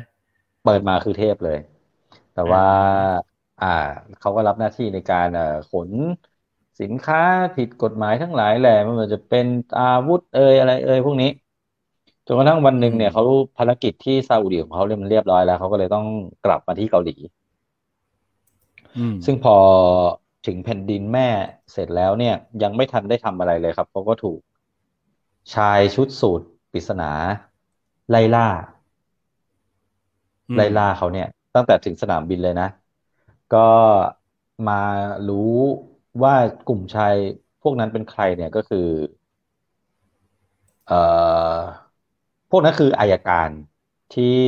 เปิดมาคือเทพเลย แต่ว่า อ่าเขาก็รับหน้าที่ในการเอ่อขนสินค้าผิดกฎหมายทั้งหลายแหละไม่ว่าจะเป็นอาวุธเอ่ยอะไรเอ่ยพวกนี้ จนกระทั่งวันหนึ่งเนี่ยเขาภารกิจที่ซาอุดิของเขาเรียบเรียบร้อยแล้วเขาก็เลยต้องกลับมาที่เกาหลีอืมซึ่งพอถึงแผ่นดินแม่เสร็จแล้วเนี่ย ยังไม่ทันได้ทำอะไรเลยครับเขาก็ถูกชายชุดสูทปริศนา ไล่ล่าอืมไล่ล่าเขาเนี่ย ตั้งแต่ถึงสนามบินเลยนะ ก็มารู้ว่ากลุ่มชายพวกนั้นเป็นใครเนี่ยก็คือ เอ่อ พวกนั้นคืออายการที่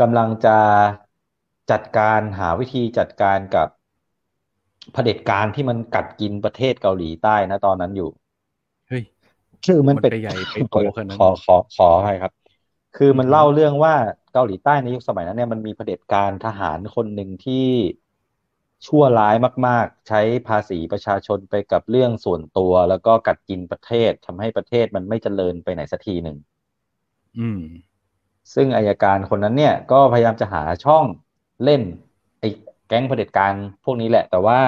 กำลังจะจัดการหาวิธีจัดการกับเผด็จการที่มันกัดกินประเทศเกาหลีใต้นะตอนนั้นอยู่เฮ้ยคือมันเป็นมันไปใหญ่ไปโตขนาดนั้นขอขอขอให้ครับ คือมันเล่าเรื่องว่าเกาหลีใต้ในยุคสมัยนั้นเนี่ยมันมีเผด็จการทหารคนหนึ่งที่ชั่วร้ายมาก ๆ ใช้ภาษีประชาชนไปกับเรื่องส่วนตัว แล้วก็กัดกินประเทศทำให้ประเทศมันไม่เจริญไปไหนสักทีหนึ่ง อืม ซึ่งอายการคนนั้นเนี่ย ก็พยายามจะหาช่องเล่น ไอ้แก๊งเผด็จการพวกนี้แหละ แต่ว่า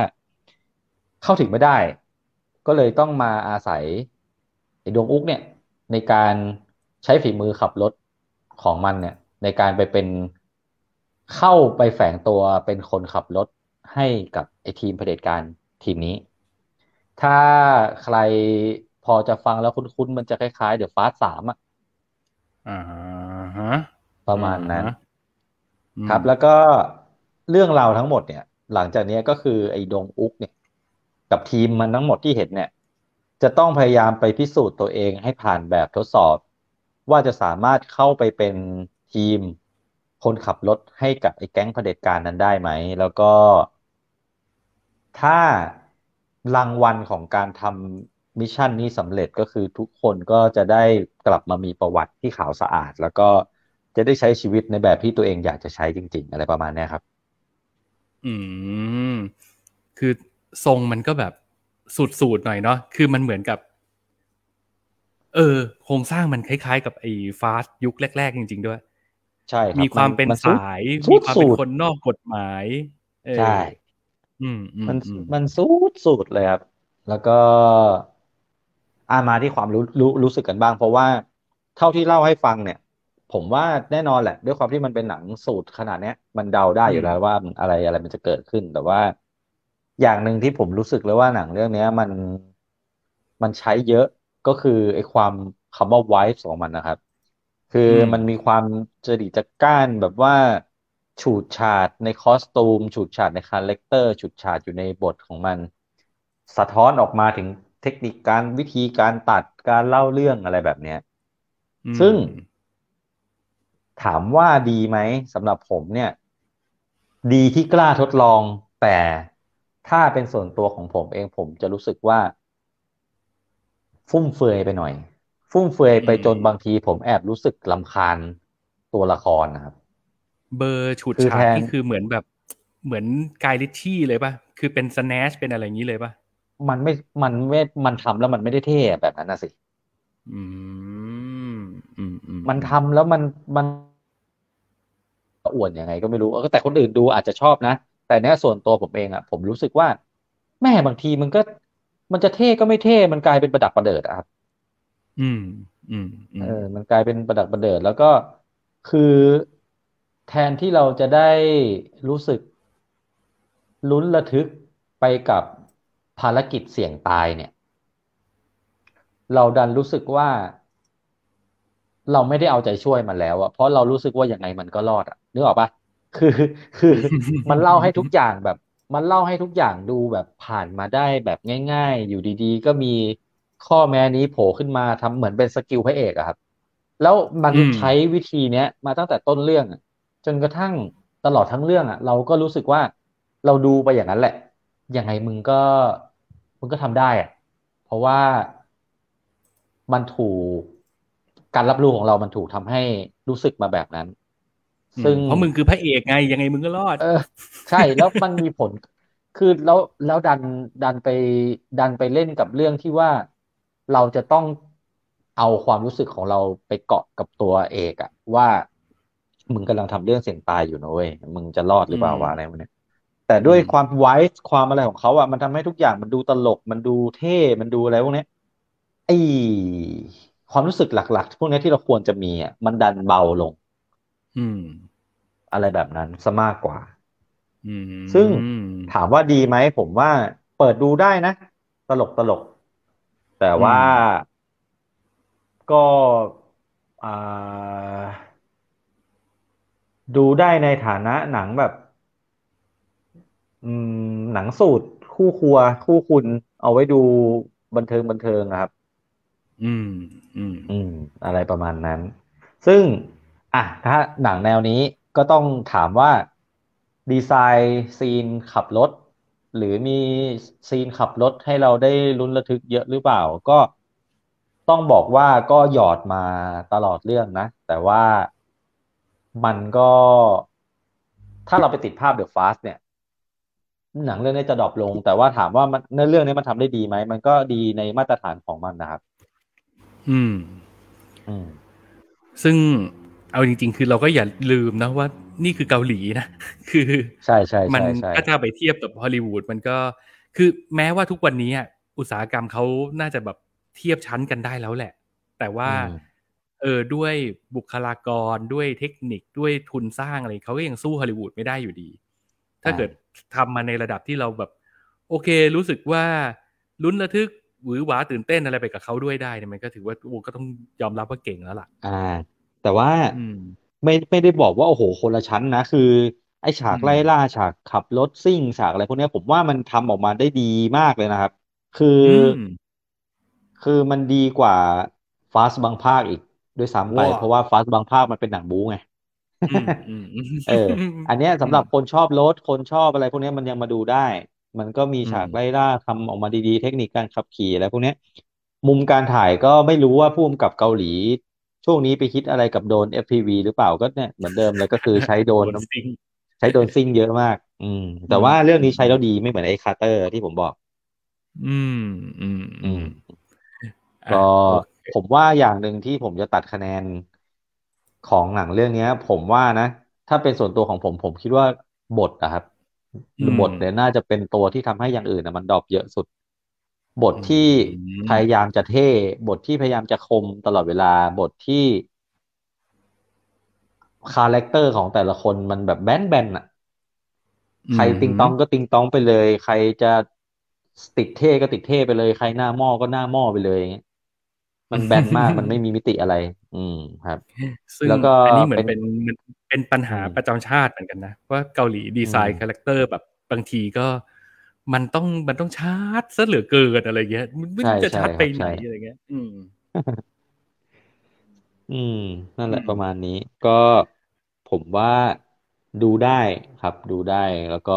เข้าถึงไม่ได้ ก็เลยต้องมาอาศัยไอ้ดวงอุกเนี่ย ในการใช้ฝีมือขับรถของมันเนี่ย ในการไปเป็นเข้าไปแฝงตัวเป็นคนขับรถให้กับไอ้ทีมเผด็จการทีมนี้ ถ้าใครพอจะฟังแล้วคุ้นๆ มันจะคล้ายๆ เดี๋ยวฟาสสามอะ่ะ ประมาณนั้นอ่าฮะอืมครับ แล้วก็เรื่องราวทั้งหมดเนี่ย หลังจากนี้ก็คือไอ้ดงอุกเนี่ย กับทีมมันทั้งหมดที่เห็นเนี่ย จะต้องพยายามไปพิสูจน์ตัวเองให้ผ่านแบบทดสอบ ว่าจะสามารถเข้าไปเป็นทีมคนขับรถให้กับไอ้แก๊งเผด็จการนั้นได้ไหม แล้วก็ถ้ารางวัลของการทำ มิชชั่นนี้สำเร็จก็คือทุกคนก็จะได้กลับมามีประวัติที่ขาวสะอาด แล้วก็จะได้ใช้ชีวิตในแบบที่ตัวเองอยากจะใช้จริง ๆ อะไรประมาณเนี้ยครับ อืม คือทรงมันก็แบบสูตรๆหน่อยเนาะคือมันเหมือนกับ เออ โครงสร้างมันคล้าย ๆ กับไอ้ฟาสยุคแรก ๆ จริง ๆ ด้วย ใช่ครับมีความเป็นนสูตรสายสูมีตรความเป็นสูตรคนนอกกฎหมายเออใช่ อืมอืมมันอืมมันสูดสูดเลยครับ แล้วก็ อามาที่ความรู้รู้รู้สึกกันบ้าง เพราะว่าเท่าที่เล่าให้ฟังเนี่ย ผมว่าแน่นอนแหละ ด้วยความที่มันเป็นหนังสูตรขนาดเนี้ย มันเดาได้อยู่แล้วว่ามันอะไรอะไรมันจะเกิดขึ้นแต่ว่า อย่างหนึ่งที่ผมรู้สึกเลยว่าหนังเรื่องเนี้ย มันมันใช้เยอะก็คือไอ้ความคำว่า vibe ของมันนะครับ คืออมมันมีความจริตจะก้านแบบว่าฉูดฉาดใน costume ฉูดฉาดใน character ฉูดฉาดอยู่ในบทของมัน สะท้อนออกมาถึง เทคนิคการวิธีการตัดการเล่าเรื่องอะไรแบบเนี้ยอืมซึ่ง ถามว่าดีไหมสำหรับผมเนี่ย ดีที่กล้าทดลอง แต่ถ้าเป็นส่วนตัวของผมเองผมจะรู้สึกว่า ฟุ่มเฟือยไปหน่อย ฟุ่มเฟือยไปจนบางทีผมแอบรู้สึกรำคาญตัวละครนะครับ เบอร์ฉูดคือฉาดแทนนี่คือเหมือนแบบเหมือนกายลิชชี่เลยป่ะ คือเป็นสแนชเป็นอะไรอย่างนี้เลยป่ะ มันไม่มันไม่มันทำแล้วมันไม่ได้เท่แบบนั้นนะสิอืมอืมอืมมันทำแล้วมันมันอวดยังไงก็ไม่รู้เออแต่คนอื่นดูอาจจะชอบนะ แต่เนี้ยส่วนตัวผมเองอะ ผมรู้สึกว่า แม่บางทีมันก็ มันจะเท่ก็ไม่เท่มันกลายเป็นประดักประเดิดอะครับอืมอืม อืมเออ มันกลายเป็นประดักประเดิดแล้วก็คือแทนที่เราจะได้รู้สึกลุ้นระทึกไปกับ ภารกิจเสี่ยงตายเนี่ย เราดันรู้สึกว่า เราไม่ได้เอาใจช่วยมันแล้วอะเพราะเรารู้สึกว่าอยังไงมันก็รอดอะนึกออกปะคือคือมันเล่าให้ทุกอย่างแบบ มันเล่าให้ทุกอย่างดูแบบผ่านมาได้แบบง่าย ๆ อยู่ดีๆ ก็มีข้อแม้นี้โผล่ขึ้นมาทำเหมือนเป็นสกิลพระเอกอะครับ แล้วมันใช้วิธีเนี้ยมาตั้งแต่ต้นเรื่องจนกระทั่งตลอดทั้งเรื่องอะเราก็รู้สึกว่าเราดูไปอย่างนั้นแหละยังไงมึงก็ มึงก็ทำได้อะเพราะว่ามันถูกการรับรู้ของเรามันถูกทำให้รู้สึกมาแบบนั้น ซึ่งเพราะมึงคือพระเอกไงยังไงมึงก็รอด เออ ใช่แล้วมันมีผล คือแล้วแล้วดันดันไปดันไปเล่นกับเรื่องที่ว่าเราจะต้องเอาความรู้สึกของเราไปเกาะกับตัวเอกอะว่า มึงกำลังทำเรื่องเสี่ยงตายอยู่นะเว้ยมึงจะรอดหรือเปล่าวะอืมอะไรพวกเนี้ย แต่ด้วยอืมความไวส์ความอะไรของเขาอะมันทำให้ทุกอย่างมันดูตลกมันดูเท่มันดูอะไรพวกเนี้ยไอความรู้สึกหลัก ๆ พวกเนี้ยที่เราควรจะมีอะมันดันเบาลง อืม อะไรแบบนั้นซะมากกว่าอืมซึ่งถามว่าดีไหมผมว่าเปิดดูได้นะ ตลกตลก แต่ว่าก็อ่าดูได้ในฐานะหนังแบบ อืม หนังสูตร คู่ครัว คู่คุณ เอาไว้ดูบันเทิงบันเทิงอะครับ อืม อืม อืม อะไรประมาณนั้น ซึ่ง อะถ้าหนังแนวนี้ก็ต้องถามว่าดีไซน์ซีนขับรถ หรือมีซีนขับรถให้เราได้ลุ้นระทึกเยอะหรือเปล่า ก็ต้องบอกว่าก็หยอดมาตลอดเรื่องนะ แต่ว่ามันก็ถ้าเราไปติดภาพ The Fast เนี่ย หนังเรื่องนี้จะ drop ลง แต่ว่าถามว่ามันในเรื่องนี้มันทำได้ดีไหม มันก็ดีในมาตรฐานของมันนะครับ อืม อืม ซึ่งเอาจริง ๆ คือเราก็อย่าลืมนะว่านี่คือเกาหลีนะ คือ ใช่ใช่มันใช่ใช่ถ้าจะไปเทียบกับฮอลลีวูดมันก็ คือแม้ว่าทุกวันนี้อะอุตสาหกรรมเขาน่าจะแบบเทียบชั้นกันได้แล้วแหละ แต่ว่าอืมเออด้วยบุคลากรด้วยเทคนิคด้วยทุนสร้างอะไรเขาก็ยังสู้ฮอลลีวูดไม่ได้อยู่ดี ถ้าเกิดทำมาในระดับที่เราแบบ โอเค รู้สึกว่าลุ้นระทึกหวือหวาตื่นเต้นอะไรไปกับเขาด้วยได้เนี่ยมันก็ถือว่าโอ้ก็ต้องยอมรับว่าเก่งแล้วล่ะ อ่า แต่ว่าอืมไม่ไม่ได้บอกว่าโอ้โหคนละชั้นนะคือ ไอ้ฉากอืมไล่ล่าฉากขับรถซิ่งฉากอะไรพวกเนี้ยผมว่ามันทำออกมาได้ดีมากเลยนะครับ คืออือมคือมันดีกว่าฟาสบางภาคอีกด้วยซ้ำไปว้าเพราะว่าฟาสบางภาคมันเป็นหนังบู๊ไงอืมอืมอืม เออ อันเนี้ยสำหรับคนชอบรถคนชอบอะไรพวกเนี้ยมันยังมาดูได้ มันก็มีฉากอืมไล่ล่าทำออกมาดีๆ เทคนิคการขับขี่อะไรพวกเนี้ย มุมการถ่ายก็ไม่รู้ว่าผู้กำกับเกาหลี ช่วงนี้ไปคิดอะไรกับโดรน FPV หรือเปล่าก็เนี่ยเหมือนเดิมเลยก็คือใช้โดรนโดรนซิ่งใช้โดรนซิ่งเยอะมาก อืม แต่อืมว่าเรื่องนี้ใช้แล้วดีไม่เหมือนไอ้ Carter ที่ผมบอก อืม อืม อืมอะก็โอเคผมว่าอย่างหนึ่งที่ผมจะตัดคะแนน ของหนังเรื่องเนี้ย ผมว่านะ ถ้าเป็นส่วนตัวของผมผมคิดว่าบทนะครับอืมบทเนี่ยน่าจะเป็นตัวที่ทำให้อย่างอื่นนะมัน drop เยอะสุด บทที่อืมพยายามจะเท่บทที่พยายามจะคมตลอดเวลาบทที่ character ของแต่ละคนมันแบบแบนแบนอะใครติงตองก็ติงตองไปเลย ใครจะติดเท่ก็ติดเท่ไปเลย ใครหน้าหม้อก็หน้าหม้อไปเลยอย่างเงี้ย มันแบนมากมันไม่มีมิติอะไร อืมครับ ซึ่งแล้วก็อันนี้เหมือนเป็เป็นนมันเป็นปัญหาอืมประจำชาติเหมือนกันนะว่าเกาหลีดีไซอืน์มคาแรคเตอร์แบบบางทีก็ มันต้องมันต้องชาร์จซะเหลือเกินอะไรเงี้ยมันไม่ใช่รู้จะใช่ชาร์จคไปรับไหนใช่อะไรเงี้ย อืม อืม นั่นแหละอืมประมาณนี้ ก็ผมว่าดูได้ครับ ดูได้แล้วก็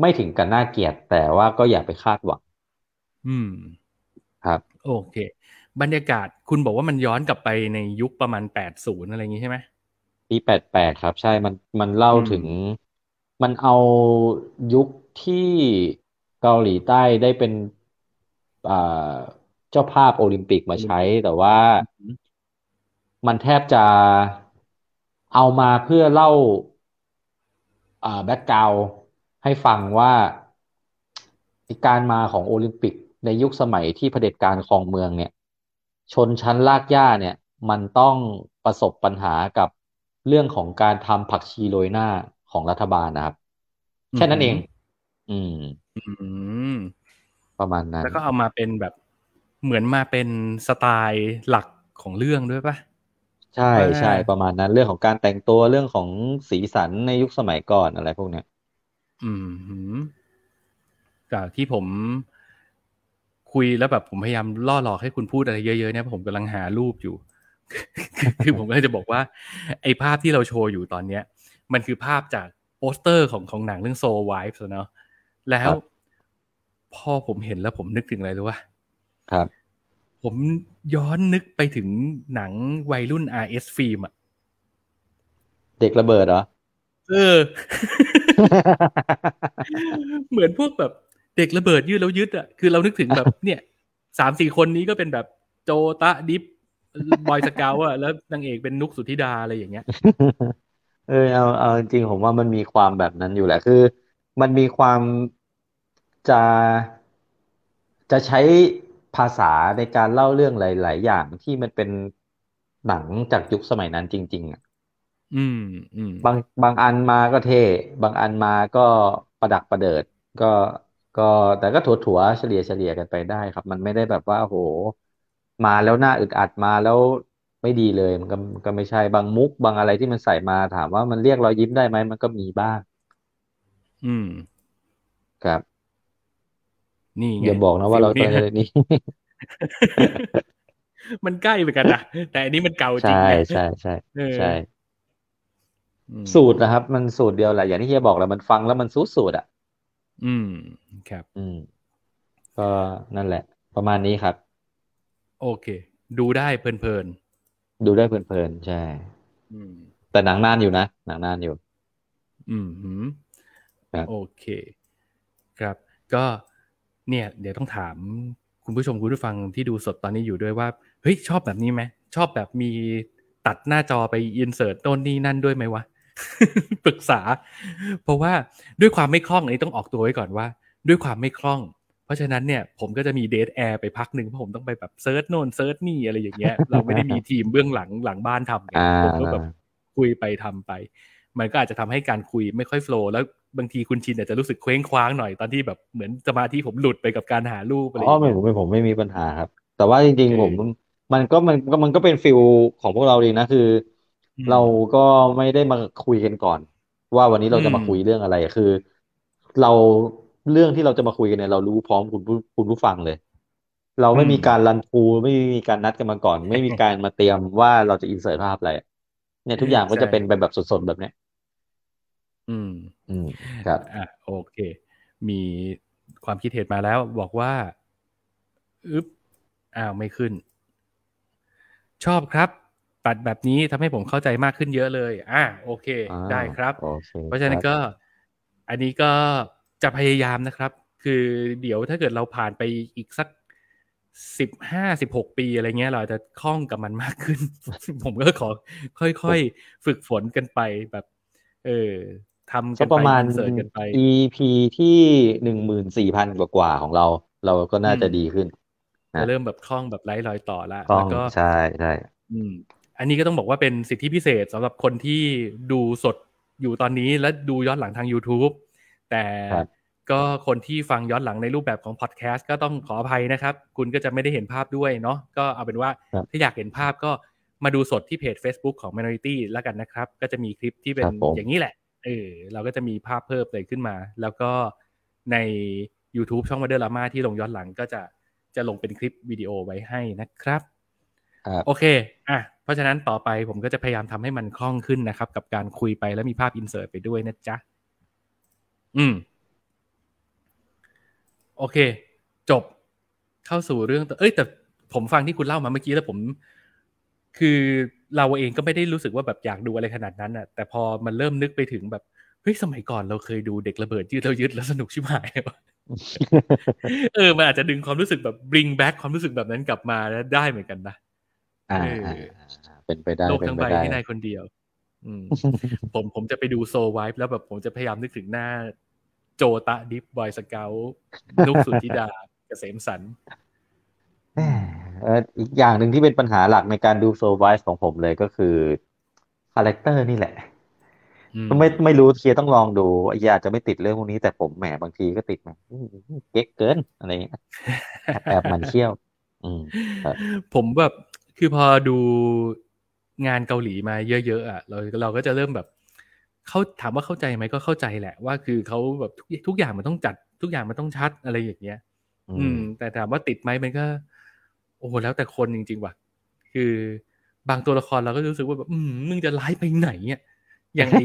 ไม่ถึงกับน่าเกลียดแต่ว่าก็อย่าไปคาดหวัง อืม ครับ โอเค บรรยากาศคุณบอกว่ามันย้อนกลับไปในยุคประมาณแปดศูนย์อะไรอย่างงี้ใช่ไหมปีแปดแปดครับ ใช่มันมันเล่าอืมถึง มันเอายุคที่เกาหลีใต้ได้เป็นอ่าเจ้าภาพโอลิมปิกมาใช้ แต่ว่ามันแทบจะเอามาเพื่อเล่าอ่าแบ็กกราวให้ฟังว่าการมาของโอลิมปิกในยุคสมัยที่เผด็จการครองเมืองเนี่ย ชนชั้นลากหญ้าเนี่ย มันต้องประสบปัญหากับเรื่องของการทำผักชีโรยหน้าของรัฐบาลนะครับ แค่นั้นเอง อืม อืม ประมาณนั้น แล้วก็เอามาเป็นแบบเหมือนมาเป็นสไตล์หลักของเรื่องด้วยปะใช่ว่าใช่ประมาณนั้น เรื่องของการแต่งตัวเรื่องของสีสันในยุคสมัยก่อนอะไรพวกเนี้ย อืมหืมจากที่ผม คุยแล้วแบบผมพยายามล่อหลอกให้คุณพูดอะไรเยอะๆเนี่ยเพราะผมกำลังหารูปอยู่ คือผมก็เลยจะบอกว่า ไอ้ภาพที่เราโชว์อยู่ตอนเนี้ย มันคือภาพจากโปสเตอร์ของของหนังเรื่อง Soul Wives อะเนาะแล้วครับพอผมเห็นแล้วผมนึกถึงอะไรรู้ป่ะครับ ผมย้อนนึกไปถึงหนังวัยรุ่น RS ฟิล์มอะเด็กระเบิดเหรอเออ เหมือนพวกแบบ เด็กระเบิดยืดแล้วยึดอะคือเรานึกถึงแบบเนี่ยสามสี่คนนี้ก็เป็นแบบโจตะดิฟบอยสเกลอะแล้วนางเอกเป็นนุกสุธิดาอะไรอย่างเงี้ย เออเอาเอาจริงๆผมว่ามันมีความแบบนั้นอยู่แหละ คือ มันมีความจะจะใช้ภาษาในการเล่าเรื่องหลาย ๆ อย่างที่มันเป็นหนังจากยุคสมัยนั้นจริง ๆอะอืมอืมบางบางอันมาก็เท่ บางอันมาก็ประดักประเดิด ก็ ก็แต่ก็ถั่วๆเฉลี่ยเฉลี่ยกันไปได้ครับ มันไม่ได้แบบว่าโห มาแล้วหน้าอึดอัดมาแล้วไม่ดีเลย มันก็ก็ไม่ใช่บางมุกบางอะไรที่มันใส่มาถามว่ามันเรียกรอยยิ้มได้ไหมมันก็มีบ้าง อืม ครับ นี่ไงอย่าบอกนะว่าเราฟิตลอนเนี่ยนี้มันใกล้ไปกันนะแต่อันนี้มันเก่าจริงใช่ไงใช่ใช่เออใช่อืมสูตรนะครับ มันสูตรเดียวแหละอย่างที่เฮียบอกแหละมันฟังแล้วมันสูตรสูตรอะ อืมครับ อืม ก็นั่นแหละ ประมาณนี้ครับ โอเค ดูได้เพลินดูได้เพลินๆ ใช่ๆอืม แต่หนังนานอยู่นะ หนังนานอยู่ อืมหืมครับโอเค ครับ ก็เนี่ย เดี๋ยวต้องถามคุณผู้ชมคุณผู้ฟังที่ดูสดตอนนี้อยู่ด้วยว่า เฮ้ย ชอบแบบนี้ไหม ชอบแบบมีตัดหน้าจอไป insert โน่นนี่นั่นด้วยไหมวะ ปรึกษา เพราะว่าด้วยความไม่คล่องอันนี้ต้องออกตัวไว้ก่อนว่า ด้วยความไม่คล่อง เพราะฉะนั้นเนี่ยผมก็จะมี dead air ไปพักหนึ่งเพราะผมต้องไปแบบ search โน่น search นี่อะไรอย่างเงี้ย เราไม่ได้มีทีมเบื้องหลังหลังบ้านทำไงอ่าผมก็แบบคุยไปทำไป มันก็อาจจะทำให้การคุยไม่ค่อยโฟล์แล้วบางทีคุณชินอาจจะรู้สึกเคว้งคว้างหน่อยตอนที่แบบเหมือนสมาธิผมหลุดไปกับการหารูปอะไรออ๋อย่างไม่เงี้ยผมไม่ผมไม่มีปัญหาครับ แต่ว่าจริงโอเคๆผมมันก็มันก็มันก็เป็นฟิลของพวกเราดีนะคืออม เราก็ไม่ได้มาคุยกันก่อน ว่าวันนี้เราจะมาอืมคุยเรื่องอะไรคือ เราเรื่องที่เราจะมาคุยกันเนี่ยเรารู้พร้อมคุณผู้คุณผู้ฟังเลย เราไม่มีการรันพูไม่มีการนัดกันมาก่อน ไม่มีการมาเตรียมว่าเราจะอินเสิร์ตภาพอะไรเนี่ยทุกอย่างก็จะเป็นไปแบบสดๆแบบเนี้ยอืม อืมครับอะโอเค มีความคิดเห็นมาแล้ว บอกว่าอึ๊บอ้าวไม่ขึ้น ชอบครับ ตัดแบบนี้ทำให้ผมเข้าใจมากขึ้นเยอะเลย อะโอเคอ่าได้ครับโอเคเพราะฉะนั้นครับก็อันนี้ก็จะพยายามนะครับ คือเดี๋ยวถ้าเกิดเราผ่านไปอีกสักสิบห้าสิบหกปีอะไรเงี้ย เราอาจจะคล่องกับมันมากขึ้น ผมก็ขอค่อยๆ ฝึกฝนกันไปแบบ เออทำกัก็นปไประมาณอินเสิร์ตกันไป EP ที่หนึ่งหมื่นสี่พันกว่าๆของเรา เราก็น่าจะอืมดีขึ้นนะจะเริ่มแบบคล่องแบบไร้รอยต่อละต้อแล้งวก็ใช่ใช่ อืมอันนี้ก็ต้องบอกว่าเป็นสิทธิพิเศษสำหรับคนที่ดูสดอยู่ตอนนี้และดูย้อนหลังทาง YouTube แต่ครับก็คนที่ฟังย้อนหลังในรูปแบบของพอดแคสต์ก็ต้องขออภัยนะครับ คุณก็จะไม่ได้เห็นภาพด้วยเนาะก็เอาเป็นว่าครับถ้าอยากเห็นภาพก็มาดูสดที่เพจ Facebook ของ Minority แล้วกันนะครับ ก็จะมีคลิปที่เป็นครับผมอย่างนี้แหละเออเราก็จะมีภาพเพิ่มเลยขึ้นมา แล้วก็ใน YouTube ช่อง Mother Lama ที่ลงย้อนหลังก็จะจะลงเป็นคลิปวิดีโอไว้ให้นะครับครับโอเค อะ เพราะฉะนั้นต่อไปผมก็จะพยายามทำให้มันคล่องขึ้นนะครับ กับการคุยไปแล้วมีภาพอินเสิร์ตไปด้วยนะจ๊ะ อืม โอเค จบเข้าสู่เรื่องต่อเอ้ย แต่ผมฟังที่คุณเล่ามาเมื่อกี้แล้วผม คือเราเองก็ไม่ได้รู้สึกว่าแบบอยากดูอะไรขนาดนั้นอะ แต่พอมันเริ่มนึกไปถึงแบบเฮ้ยสมัยก่อนเราเคยดูเด็กระเบิดยืดแล้วยึดแล้วสนุกชิบหายเลยวะเออมันอาจจะดึงความรู้สึกแบบ bring back ความรู้สึกแบบนั้นกลับมาได้เหมือนกันนะ อ่าเอออ่อ่าอ่าเป็นไปได้โลกเป็นทั้งไปใบได้ให้นายคนเดียว อืมผมผมจะไปดูโซไวฟ์แล้วแบบผมจะพยายามนึกถึงหน้า โจตะดิฟบอยสเกลนุกสุธิดาเกษมสันแหมเอ่ออีกอย่างหนึ่งที่เป็นปัญหาหลักในการดูโซไวส์ของผมเลยก็คือคาแรคเตอร์นี่แหละอืมไม่ไม่รู้เคียร์ต้องลองดูไอ้เหี้ยอาจจะไม่ติดเรื่องพวกนี้แต่ผมแหมบางทีก็ติดแหมอื้อหือเก๊กเกินอะไรอย่างเงี้ยแอบแอบหมันเขี้ยวอืมครับผมแบบ คือพอดูงานเกาหลีมาเยอะๆอะเราเราก็จะเริ่มแบบเขาถามว่าเข้าใจไหมก็เข้าใจแหละ ว่าคือเขาแบบทุกทุกอย่างมันต้องจัด ทุกอย่างมันต้องชัดอะไรอย่างเงี้ย อือืมมแต่ถามว่าติดไหมมันก็ โอ้โหแล้วแต่คนจริง ๆ ว่ะ คือบางตัวละครเราก็รู้สึกว่าแบบอืมมึงจะร้ายไปไหนอะอย่างไอ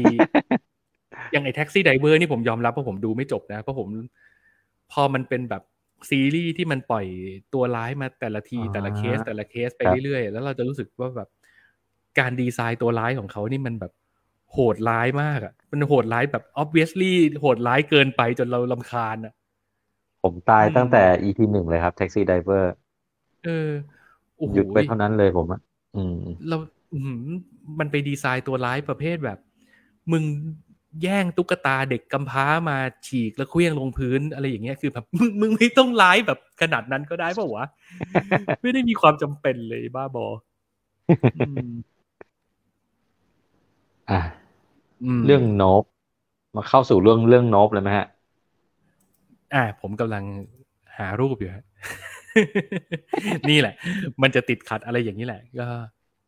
อย่างไอ Taxi Driver นี่ผมยอมรับว่าผมดูไม่จบนะเพราะผม พอมันเป็นแบบ ซีรีส์ที่มันปล่อยตัวร้ายมาแต่ละทีอ่าแต่ละเคสแต่ละเคสไปครับเรื่อยๆ แล้วเราจะรู้สึกว่าแบบการดีไซน์ตัวร้ายของเขานี่มันแบบโหดร้ายมากอะ มันโหดร้ายแบบ obviously โหดร้ายเกินไปจนเรารำคาญอะ ผมตายอืมตั้งแต่ EP หนึ่งเลยครับ Taxi Driverเออโอ้โหหยุดไปเท่านั้นเลยผมอะอืมเรา อื้อหือมันไปดีไซน์ตัวร้ายประเภทแบบ มึง แย่งตุ๊กตาเด็กกำพร้ามาฉีกแล้วเขวี้ยงลงพื้นอะไรอย่างเงี้ยคือแบบมึงมึงไม่ต้องร้ายแบบขนาดนั้นก็ได้เปล่าวะ ไม่ได้มีความจำเป็นเลยบ้าบออืมอะมเรื่องโนบมาเข้าสู่เรื่องเรื่องโนบเลยไหมฮะ อ่า ผมกำลังหารูปอยู่ฮะนี่แหละ มันจะติดขัดอะไรอย่างนี้แหละ ก็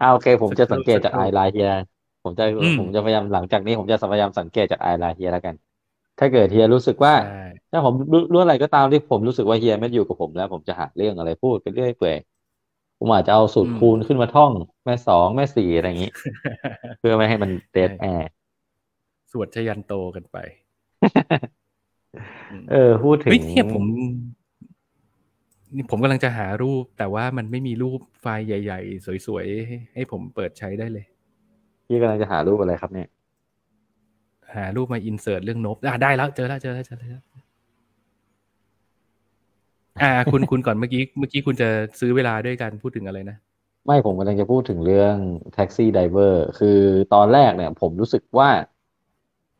อ่าโอเค ผมจะสักครู่สังเกตจากสักครู่ไอไลน์เฮีย ผมจะอืมผมจะพยายามหลังจากนี้ผมจะพยายามสังเกตจากไอไลน์เฮียแล้วกัน ถ้าเกิดเฮียรู้สึกว่าใช่ถ้าผมรู้รู้อะไรก็ตามที่ผมรู้สึกว่าเฮียไม่อยู่กับผมแล้ว ผมจะหาเรื่องอะไรพูดไปเรื่อยเปื่อยผมอาจจะเอาสูตรคูณขึ้นมาท่อง แม่สองแม่สี่อะไรอย่างนี้ เพื่อไม่ให้มันเดดแอร์สวดชยันโตกันไปมเออ พูดถึงเฮ้ยเนี่ยผมนี่ผมกำลังจะหารูป แต่ว่ามันไม่มีรูปไฟล์ใหญ่ ๆ สวย ๆ ให้ให้ผมเปิดใช้ได้เลย พี่กำลังจะหารูปอะไรครับเนี่ยอหารูปมา insert เรื่อง Nope อ่าได้แล้วเจอแล้วเจอแล้วเจอแล้วอ่า คุณคุณก่อนเมื่อกี้เมื่อกี้คุณจะซื้อเวลาด้วยการพูดถึงอะไรนะ ไม่ผมกำลังจะพูดถึงเรื่อง Taxi Driver คือตอนแรกเนี่ย ผมรู้สึกว่า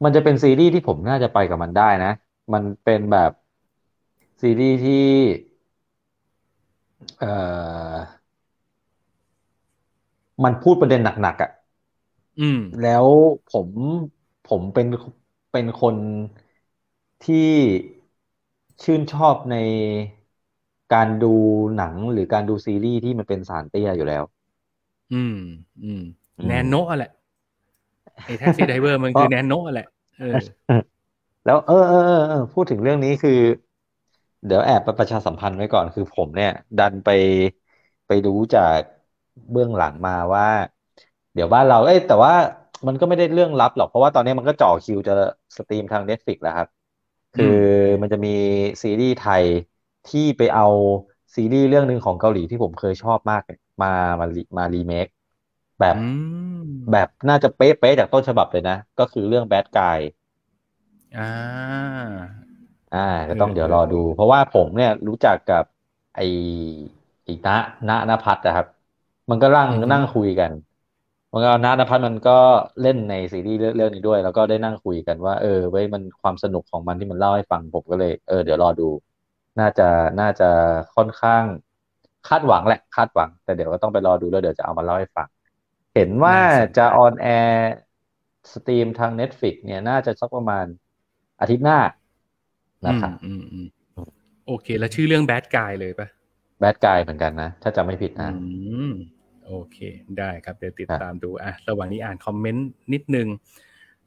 มันจะเป็นซีรีส์ที่ผมน่าจะไปกับมันได้นะ มันเป็นแบบซีรีส์ที่ เอ่อมันพูดประเด็นหนักๆอะ อืม แล้วผมผมเป็นเป็นคนที่ชื่นชอบในการดูหนังหรือการดูซีรีส์ที่มันเป็นสารเตี้ยอยู่แล้ว อืม อืมอืมแนนโนะแหละไอ้แท็กซี่ไดเวอร์มันคือแนนโนะแหละเออแล้วเออเออเออเออพูดถึงเรื่องนี้คือ เดี๋ยวแอบประชาสัมพันธ์ไว้ก่อนคือผมเนี่ย ดันไปไปรู้จากเบื้องหลังมาว่า เดี๋ยวบ้านเราเอ้ยแต่ว่ามันก็ไม่ได้เรื่องลับหรอก เพราะว่าตอนนี้มันก็จ่อคิวจะ stream ทาง Netflix แล้วครับ คือมันจะมีซีรีส์ไทยที่ไปเอาซีรีส์เรื่องหนึ่งของเกาหลีที่ผมเคยชอบมากเนี่ยมามารีมารีเมคแบบอืมแบบน่าจะเป๊ะๆจากต้นฉบับเลยนะ ก็คือเรื่อง Bad Guy อ่าอ่าก็ต้องเออเดี๋ยวเออรอดู เพราะว่าผมเนี่ยรู้จักกับไอ้ไอ้ณณณพัฒน์นะครับ มันก็นั่งอือฮึนั่งคุยกัน มันก็ณณพัฒน์มันก็เล่นในซีรีส์เรื่องเรื่องนี้ด้วย แล้วก็ได้นั่งคุยกันว่า เออเว้ยมันความสนุกของมันที่มันเล่าให้ฟังผมก็เลย เออเดี๋ยวรอดู น่าจะน่าจะค่อนข้างคาดหวังแหละ คาดหวัง แต่เดี๋ยวก็ต้องไปรอดูแล้วเดี๋ยวจะเอามาเล่าให้ฟัง เห็นว่าน่าสนใจจะออนแอร์สตรีมทาง Netflix เนี่ยน่าจะสักประมาณอาทิตย์หน้านะครับอืมอืมอืมโอเค แล้วชื่อเรื่องแบดกายเลยปะแบดกายเหมือนกันนะ ถ้าจำไม่ผิดนะอืม โอเค ได้ครับ เดี๋ยวติดครับตามดูอะระหว่างนี้อ่านคอมเมนต์นิดนึง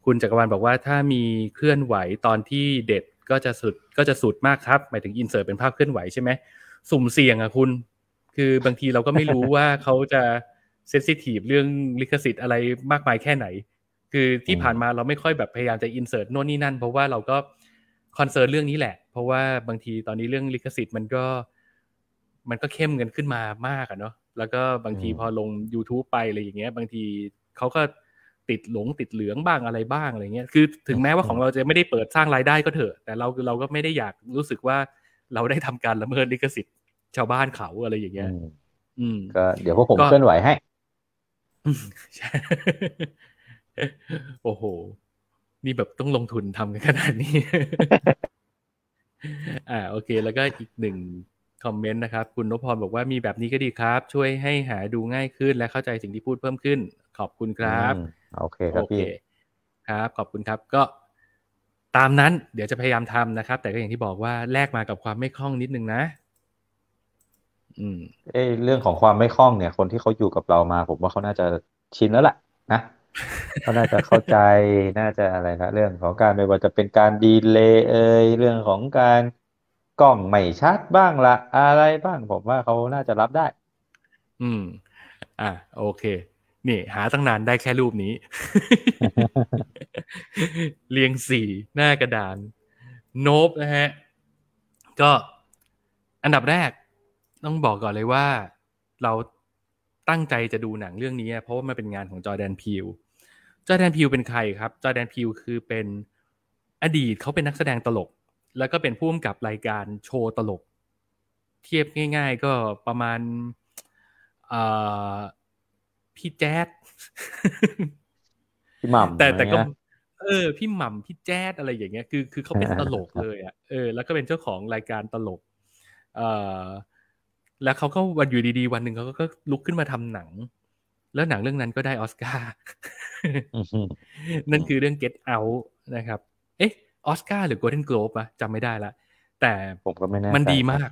คุณจักรวาลบอกว่าถ้ามีเคลื่อนไหวตอนที่เด็ดก็จะสุดก็จะสุดมากครับ หมายถึงอินเสิร์ตเป็นภาพเคลื่อนไหวใช่ไหมสุ่มเสี่ยงอะคุณ คือบางทีเราก็ไม่รู้ว่าเขาจะsensitive เรื่องลิขสิทธิ์อะไรมากมายแค่ไหน คือที่อืมผ่านมาเราไม่ค่อยแบบพยายามจะ insert โน่นนี่นั่น เพราะว่าเราก็ concern เรื่องนี้แหละ เพราะว่าบางทีตอนนี้เรื่องลิขสิทธิ์มันก็ มันก็เข้มกันขึ้นมามากอะเนาะ แล้วก็บางทีอืมพอลง YouTube ไปอะไรอย่างเงี้ย บางทีเขาก็ติดหลงติดเหลืองบ้างอะไรบ้างอะไรเงี้ย คือถึงแม้ว่าของเราจะไม่ได้เปิดสร้างรายได้ก็เถอะ แต่เราเราก็ไม่ได้อยากรู้สึกว่าเราได้ทำการละเมิดลิขสิทธิ์ชาวบ้านเขาอะไรอย่างเงี้ย อืมอืมก็เดี๋ยวพวกผมก็เคลื่อนไหวให้ใช่โอ้โห นี่แบบต้องลงทุนทำกันขนาดนี้ อ่า โอเค แล้วก็อีกหนึ่ง คอมเมนต์นะครับ คุณนพพรบอกว่ามีแบบนี้ก็ดีครับ ช่วยให้หาดูง่ายขึ้นและเข้าใจสิ่งที่พูดเพิ่มขึ้น ขอบคุณครับอืมโอเคครับโอเคพี่ครับ ขอบคุณครับก็ตามนั้นเดี๋ยวจะพยายามทำนะครับ แต่ก็อย่างที่บอกว่าแลกมากับความไม่คล่องนิดนึงนะ อืม เอ้ยเรื่องของความไม่คล่องเนี่ย คนที่เขาอยู่กับเรามา ผมว่าเขาน่าจะชินแล้วแหละนะเขาน่าจะเข้าใจน่าจะอะไรนะเรื่องของการไม่ว่าจะเป็นการดีเลย์เอ่ยเรื่องของการ กล้องไม่ชัดบ้างละอะไรบ้างผมว่าเขาน่าจะรับได้ อืม อะโอเค นี่ หาตั้งนานได้แค่รูปนี้ เรียงสี่หน้ากระดาน โนบนะฮะ ก็อันดับแรก ต้องบอกก่อนเลยว่า เราตั้งใจจะดูหนังเรื่องนี้ เพราะว่ามันเป็นงานของจอแดนพิวจอแดนพิวเป็นใครครับ จอแดนพิวคือเป็นอดีตเขาเป็นนักแสดงตลก แล้วก็เป็นผู้กำกับรายการโชว์ตลก เทียบง่าย ๆ ก็ประมาณเอ่อพี่แจ๊ดพี่หม่ำแต่อะไรแต่ก็เงี้ยเออพี่หม่ำพี่แจ๊ดอะไรอย่างเงี้ยคือคือเขาเป็นตลกเลยอะเออแล้วก็เป็นเจ้าของรายการตลกเอ่อแล้วเขาก็วันอยู่ดีๆ วันหนึ่งเขาก็ลุกขึ้นมาทำหนัง แล้วหนังเรื่องนั้นก็ได้ออสการ์อือฮึนั่นคือเรื่อง Get Out นะครับ เอ๊ะ ออสการ์หรือ Golden Globe อะจำไม่ได้ละ แต่ผมก็ไม่แน่มันใจดีมาก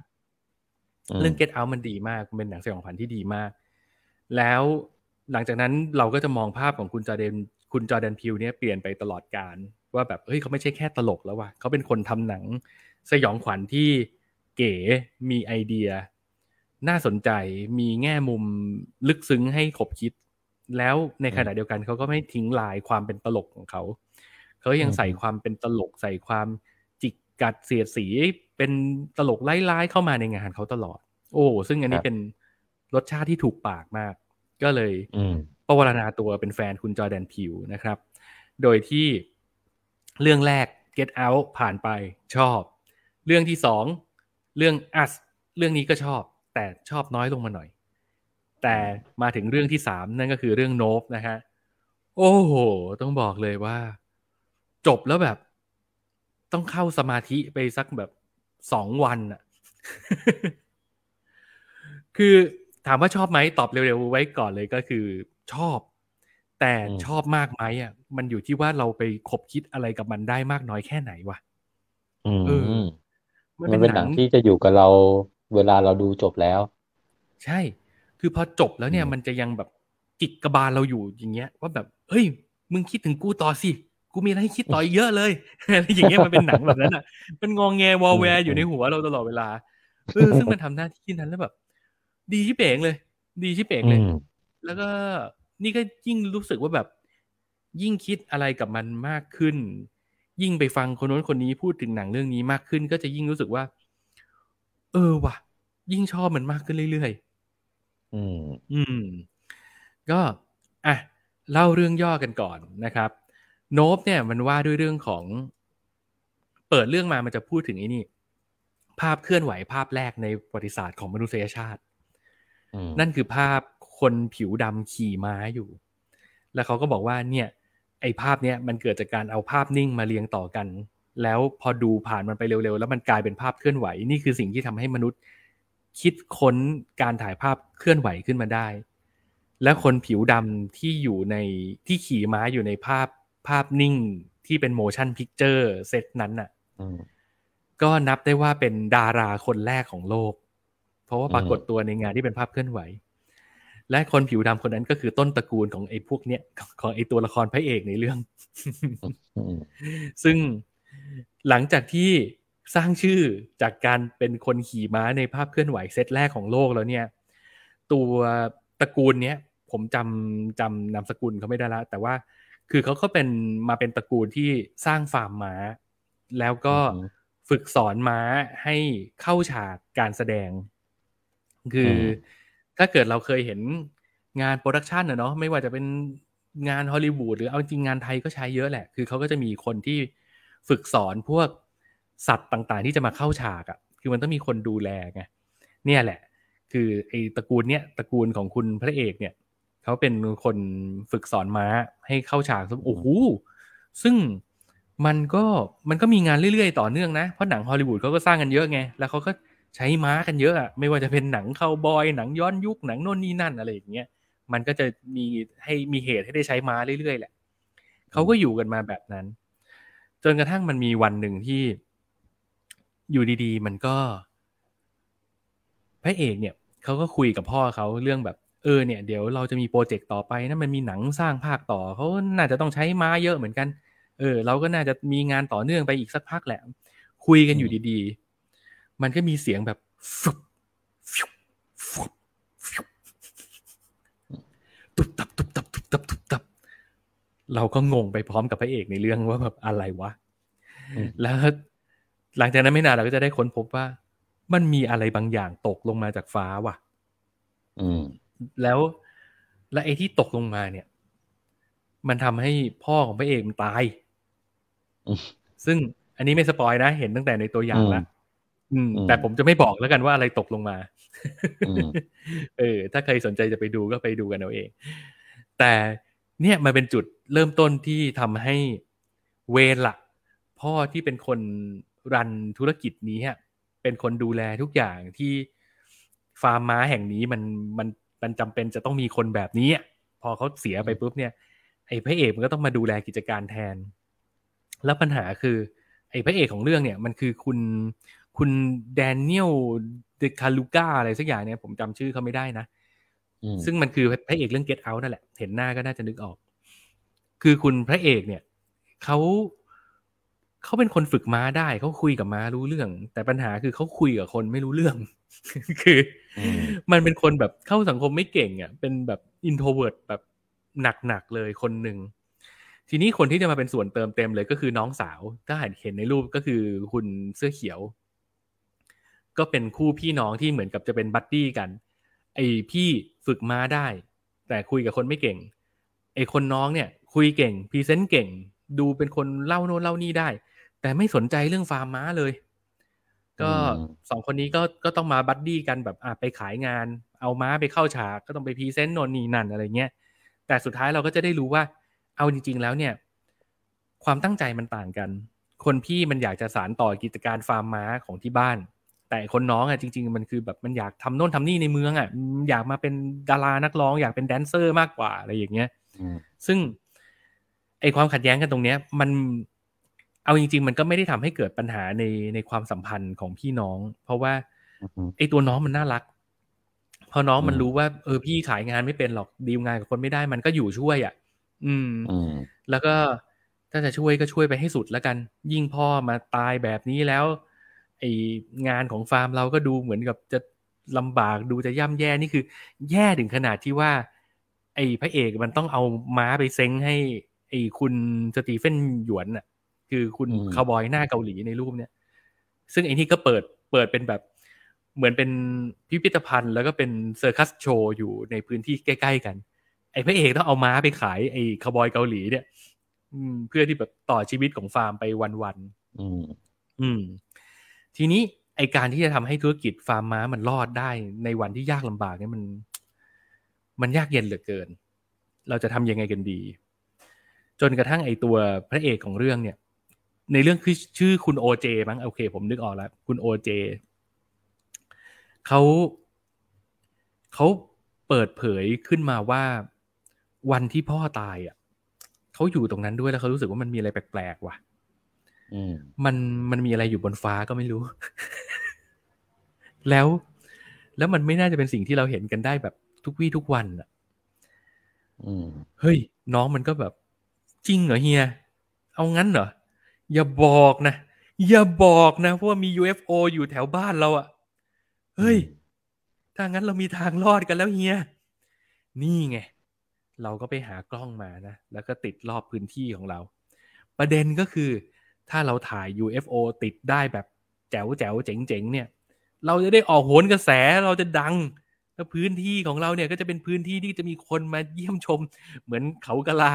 อืมเรื่อง Get Out มันดีมากมันเป็นหนังสยองขวัญที่ดีมาก แล้วหลังจากนั้นเราก็จะมองภาพของคุณจอร์แดนคุณจอร์แดนพิวเนี่ยเปลี่ยนไปตลอดการว่าแบบเฮ้ยเขาไม่ใช่แค่ตลกแล้วว่ะเขาเป็นคนทำหนัง สยองขวัญที่เก๋มีไอเดีย น่าสนใจมีแง่มุมลึกซึ้งให้ขบคิด แล้วในขณะเดียวกันเขาก็ไม่ทิ้งลายความเป็นตลกของเขา เขายังใส่ความเป็นตลกใส่ความจิกกัดเสียดสีเป็นตลกไล่ๆเข้ามาในงานเขาตลอด โอ้ซึ่งอันนี้เป็นรสชาติที่ถูกปากมาก ก็เลยอืมประวรณาตัวเป็นแฟนคุณจอร์แดนพิวนะครับ โดยที่เรื่องแรก Get Out ผ่านไปชอบ เรื่องที่สองเรื่อง Us เรื่องนี้ก็ชอบ แต่ชอบน้อยลงมาหน่อย แต่มาถึงเรื่องที่สามนั่นก็คือเรื่องโนบนะฮะโอ้โห ต้องบอกเลยว่า จบแล้วแบบ ต้องเข้าสมาธิไปสักแบบสองวันอะคือถามว่าชอบไหมตอบเร็วๆไว้ก่อนเลยก็คือชอบ แต่อืมชอบมากไหมอะ มันอยู่ที่ว่าเราไปคบคิดอะไรกับมันได้มากน้อยแค่ไหนวะอืมเออมันเป็นหนังที่จะอยู่กับเรา เวลาเราดูจบแล้ว ใช่ คือพอจบแล้วเนี่ยอืมมันจะยังแบบจิกกระบาลเราอยู่อย่างเงี้ยว่าแบบเฮ้ย มึงคิดถึงกูต่อสิ กูมีอะไรให้คิดต่ออีกเยอะเลยอะไรอย่างเงี้ยมันเป็นหนังแบบนั้นอะ มันงองแงวอลแวร์อยู่ในหัวเราตลอดเวลาเออซึ่งมันทำหน้าที่นั้นแล้วแบบ ดีที่เป่งเลย ดีที่เป่งเลยอืมแล้วก็นี่ก็ยิ่งรู้สึกว่าแบบ ยิ่งคิดอะไรกับมันมากขึ้น ยิ่งไปฟังคนโน้นคนนี้พูดถึงหนังเรื่องนี้มากขึ้น ก็จะยิ่งรู้สึกว่า เออว่ะ ยิ่งชอบมันมากขึ้นเรื่อยๆอืม อืม ก็อะเล่าเรื่องย่อกันก่อนนะครับ โนบเนี่ยมันว่าด้วยเรื่องของเปิดเรื่องมามันจะพูดถึงไอ้นี่ภาพเคลื่อนไหวภาพแรกในประวัติศาสตร์ของมนุษยชาติอืมนั่นคือภาพคนผิวดำขี่ม้าอยู่ แล้วเขาก็บอกว่าเนี่ย ไอ้ภาพเนี้ยมันเกิดจากการเอาภาพนิ่งมาเรียงต่อกัน แล้วพอดูผ่านมันไปเร็วๆ แล้วมันกลายเป็นภาพเคลื่อนไหว นี่คือสิ่งที่ทำให้มนุษย์ คิดค้นการถ่ายภาพเคลื่อนไหวขึ้นมาได้ และคนผิวดำที่อยู่ในที่ขี่ม้าอยู่ในภาพ ภาพนิ่งที่เป็น motion picture เซตนั้นน่ะอืมก็นับได้ว่าเป็นดาราคนแรกของโลก เพราะว่าอืมปรากฏตัวในงานที่เป็นภาพเคลื่อนไหว และคนผิวดำคนนั้นก็คือต้นตระกูลของไอ้พวกเนี้ยของของไอ้ตัวละครพระเอกในเรื่องอืมซึ่งหลังจากที่สร้างชื่อจากการเป็นคนขี่ม้าในภาพเคลื่อนไหวเซตแรกของโลกแล้วเนี่ย ตัวตระกูลเนี้ยผมจำจำนามสกุลเขาไม่ได้ละแต่ว่า คือเขาก็เป็นมาเป็นตระกูลที่สร้างฟาร์มม้า แล้วก็อืมฝึกสอนม้าให้เข้าฉากการแสดง คืออมถ้าเกิดเราเคยเห็นงาน production อะเนาะไม่ว่าจะเป็นงานฮอลลีวูดหรือเอาจริงงานไทยก็ใช้เยอะแหละ คือเขาก็จะมีคนที่ฝึกสอนพวกสัตว์ต่างๆ ที่จะมาเข้าฉากอะคือมันต้องมีคนดูแลไงเนี่ยแหละ คือไอ้ตระกูลเนี้ยตระกูลของคุณพระเอกเนี่ย เขาเป็นคนฝึกสอนม้าให้เข้าฉากซึ่งโอ้โหซึ่งมันก็มันก็มีงานเรื่อยๆต่อเนื่องนะเพราะหนังฮอลลีวูดเขาก็สร้างกันเยอะไงแล้วเขาก็ใช้ม้ากันเยอะอะไม่ว่าจะเป็นหนังคาวบอยหนังย้อนยุคหนังโน่นนี่นั่นอะไรอย่างเงี้ยมันก็จะมีให้มีเหตุให้ได้ใช้ม้าเรื่อยๆแหละเขาก็อยู่กันมาแบบนั้น จนกระทั่งมันมีวันหนึ่งที่อยู่ดีๆ มันก็พระเอกเนี่ยเขาก็คุยกับพ่อเขาเรื่องแบบ เออเนี่ยเดี๋ยวเราจะมีโปรเจกต์ต่อไปนะมันมีหนังสร้างภาคต่อเขาน่าจะต้องใช้ม้าเยอะเหมือนกัน เออ เราก็น่าจะมีงานต่อเนื่องไปอีกสักพักแหละ คุยกันอยู่ดีๆ มันก็มีเสียงแบบฟุบฟุบฟุบฟุบตุบตับตุบตับตุบตับตุบตับ เราก็งงไปพร้อมกับพระเอกในเรื่องว่าแบบอะไรวะอืมแล้วหลังจากนั้นไม่นานเราก็จะได้ค้นพบว่า มันมีอะไรบางอย่างตกลงมาจากฟ้าว่ะ อืม แล้ว และไอ้ที่ตกลงมาเนี่ย มันทำให้พ่อของพระเอกมันตายอืมซึ่งอันนี้ไม่สปอยนะ เห็นตั้งแต่ในตัวอย่างละอืมอืมแต่ผมจะไม่บอกแล้วกันว่าอะไรตกลงมาอืมเออ ถ้าใครสนใจจะไปดูก็ไปดูกันเอาเอง แต่เนี่ยมันเป็นจุดเริ่มต้นที่ทำให้เวรละพ่อที่เป็นคนรันธุรกิจนี้อะเป็นคนดูแลทุกอย่างที่ฟาร์มม้าแห่งนี้มันมัน มันจำเป็นจะต้องมีคนแบบนี้อะพอเขาเสียไปปุ๊บเนี่ย ไอ้พระเอกมันก็ต้องมาดูแลกิจการแทน แล้วปัญหาคือ ไอ้พระเอกของเรื่องเนี่ยมันคือคุณคุณแดเนียลเดคาลูกาอะไรสักอย่างเนี่ยผมจำชื่อเขาไม่ได้นะอืมซึ่งมันคือพระเอกเรื่อง Get Out นั่นแหละ เห็นหน้าก็น่าจะนึกออก คือคุณพระเอกเนี่ยเขา เขาเป็นคนฝึกม้าได้เขาคุยกับม้ารู้เรื่อง แต่ปัญหาคือเขาคุยกับคนไม่รู้เรื่อง คืออมมันเป็นคนแบบเข้าสังคมไม่เก่งอะเป็นแบบ introvert แบบหนักๆเลยคนหนึ่งทีนี้คนที่จะมาเป็นส่วนเติมเต็มเลยก็คือน้องสาว ถ้าเห็นในรูปก็คือคุณเสื้อเขียว ก็เป็นคู่พี่น้องที่เหมือนกับจะเป็น buddy กัน ไอ้พี่ฝึกม้าได้ แต่คุยกับคนไม่เก่ง ไอ้คนน้องเนี่ย คุยเก่ง present เก่ง ดูเป็นคนเล่าโน้นเล่านี่ได้ แต่ไม่สนใจเรื่องฟาร์มม้าเลย ก็อืมสองคนนี้ก็ก็ต้องมา buddy กันแบบอะไปขายงาน เอาม้าไปเข้าฉากก็ต้องไป present โน่นนี่นั่นอะไรเงี้ยแต่สุดท้ายเราก็จะได้รู้ว่า เอาจริง ๆ แล้วเนี่ย ความตั้งใจมันต่างกัน คนพี่มันอยากจะสานต่อกิจการฟาร์มม้าของที่บ้าน แต่คนน้องอะจริง ๆ มันคือแบบมันอยากทำโน่นทำนี่ในเมืองอะมันอยากมาเป็นดารานักร้องอยากเป็น dancer มากกว่าอะไรอย่างเงี้ยอืมซึ่งไอความขัดแย้งกันตรงเนี้ย มัน เอาจริง ๆ มันก็ไม่ได้ทำให้เกิดปัญหาในในความสัมพันธ์ของพี่น้อง เพราะว่าอืมไอตัวน้องมันน่ารัก พอน้องมันอืมรู้ว่า เออพี่ขายงานไม่เป็นหรอกดีลงานกับคนไม่ได้มันก็อยู่ช่วยอะอืมอืมแล้วก็ถ้าจะช่วยก็ช่วยไปให้สุดแล้วกัน ยิ่งพ่อมาตายแบบนี้แล้วไองานของฟาร์มเราก็ดูเหมือนกับจะลำบากดูจะย่ำแย่นี่คือ แย่ถึงขนาดที่ว่า ไอ้พระเอกมันต้องเอาม้าไปเซ้งให้ ไอ้คุณ Steven Yeun น่ะ คือคุณอืมคาวบอยหน้าเกาหลีในรูปเนี้ยซึ่งไอ้นี่ก็เปิดเปิดเป็นแบบเหมือนเป็นพิพิธภัณฑ์ แล้วก็เป็น circus show อยู่ในพื้นที่ใกล้ ๆ กัน ไอ้พระเอกต้องเอาม้าไปขายไอ้คาวบอยเกาหลีเนี่ย อืม เพื่อที่แบบต่อชีวิตของฟาร์มไปวันๆอืม อืม ทีนี้ไอการที่จะทำให้ธุรกิจฟาร์มม้ามันรอดได้ในวันที่ยากลำบากเนี่ยมัน มันยากเย็นเหลือเกิน เราจะทำยังไงกันดี จนกระทั่งไอตัวพระเอกของเรื่องเนี่ย ในเรื่องคือชื่อคุณโอเจมั้งโอเค ผมนึกออกแล้ว คุณโอเจเขาเขาเปิดเผยขึ้นมาว่าวันที่พ่อตายอะเขาอยู่ตรงนั้นด้วยแล้วเขารู้สึกว่ามันมีอะไรแปลกๆว่ะอืมมันมันมีอะไรอยู่บนฟ้าก็ไม่รู้ แล้ว แล้วมันไม่น่าจะเป็นสิ่งที่เราเห็นกันได้แบบทุกวี่ทุกวันอะอืมเฮ้ย น้องมันก็แบบ จริงเหรอเฮีย เอางั้นเหรอ อย่าบอกนะ อย่าบอกนะว่ามี UFO อยู่แถวบ้านเราอะ่ะ เฮ้ย ถ้างั้นเรามีทางรอดกันแล้วเฮีย นี่ไง เราก็ไปหากล้องมานะ แล้วก็ติดรอบพื้นที่ของเรา ประเด็นก็คือ ถ้าเราถ่าย UFO ติดได้แบบแจ๋วแจ๋วเจ๋งเจ๋งๆเนี่ย เราจะได้ออกโหนกระแส เราจะดังแล้วพื้นที่ของเราเนี่ยก็จะเป็นพื้นที่ที่จะมีคนมาเยี่ยมชมเหมือนเขากะลา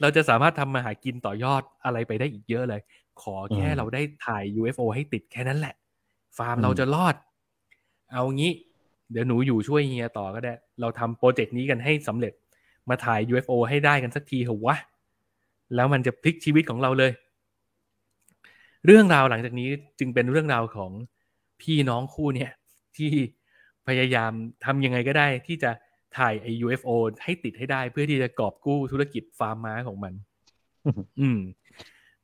เราจะสามารถทำมาหากินต่อยอดอะไรไปได้อีกเยอะเลย ขอแค่อืมเราได้ถ่าย UFO ให้ติดแค่นั้นแหละ ฟาร์มอืมเราจะรอด เอางี้ เดี๋ยวหนูอยู่ช่วยเฮียต่อก็ได้ เราทำโปรเจกต์นี้กันให้สำเร็จ มาถ่าย UFO ให้ได้กันสักทีเถอะวะ แล้วมันจะพลิกชีวิตของเราเลย เรื่องราวหลังจากนี้จึงเป็นเรื่องราวของพี่น้องคู่เนี่ยที่พยายามทำยังไงก็ได้ที่จะ ถ่ายไอ้ UFO ให้ติดให้ได้เพื่อที่จะกอบกู้ธุรกิจฟาร์มม้าของมัน อืม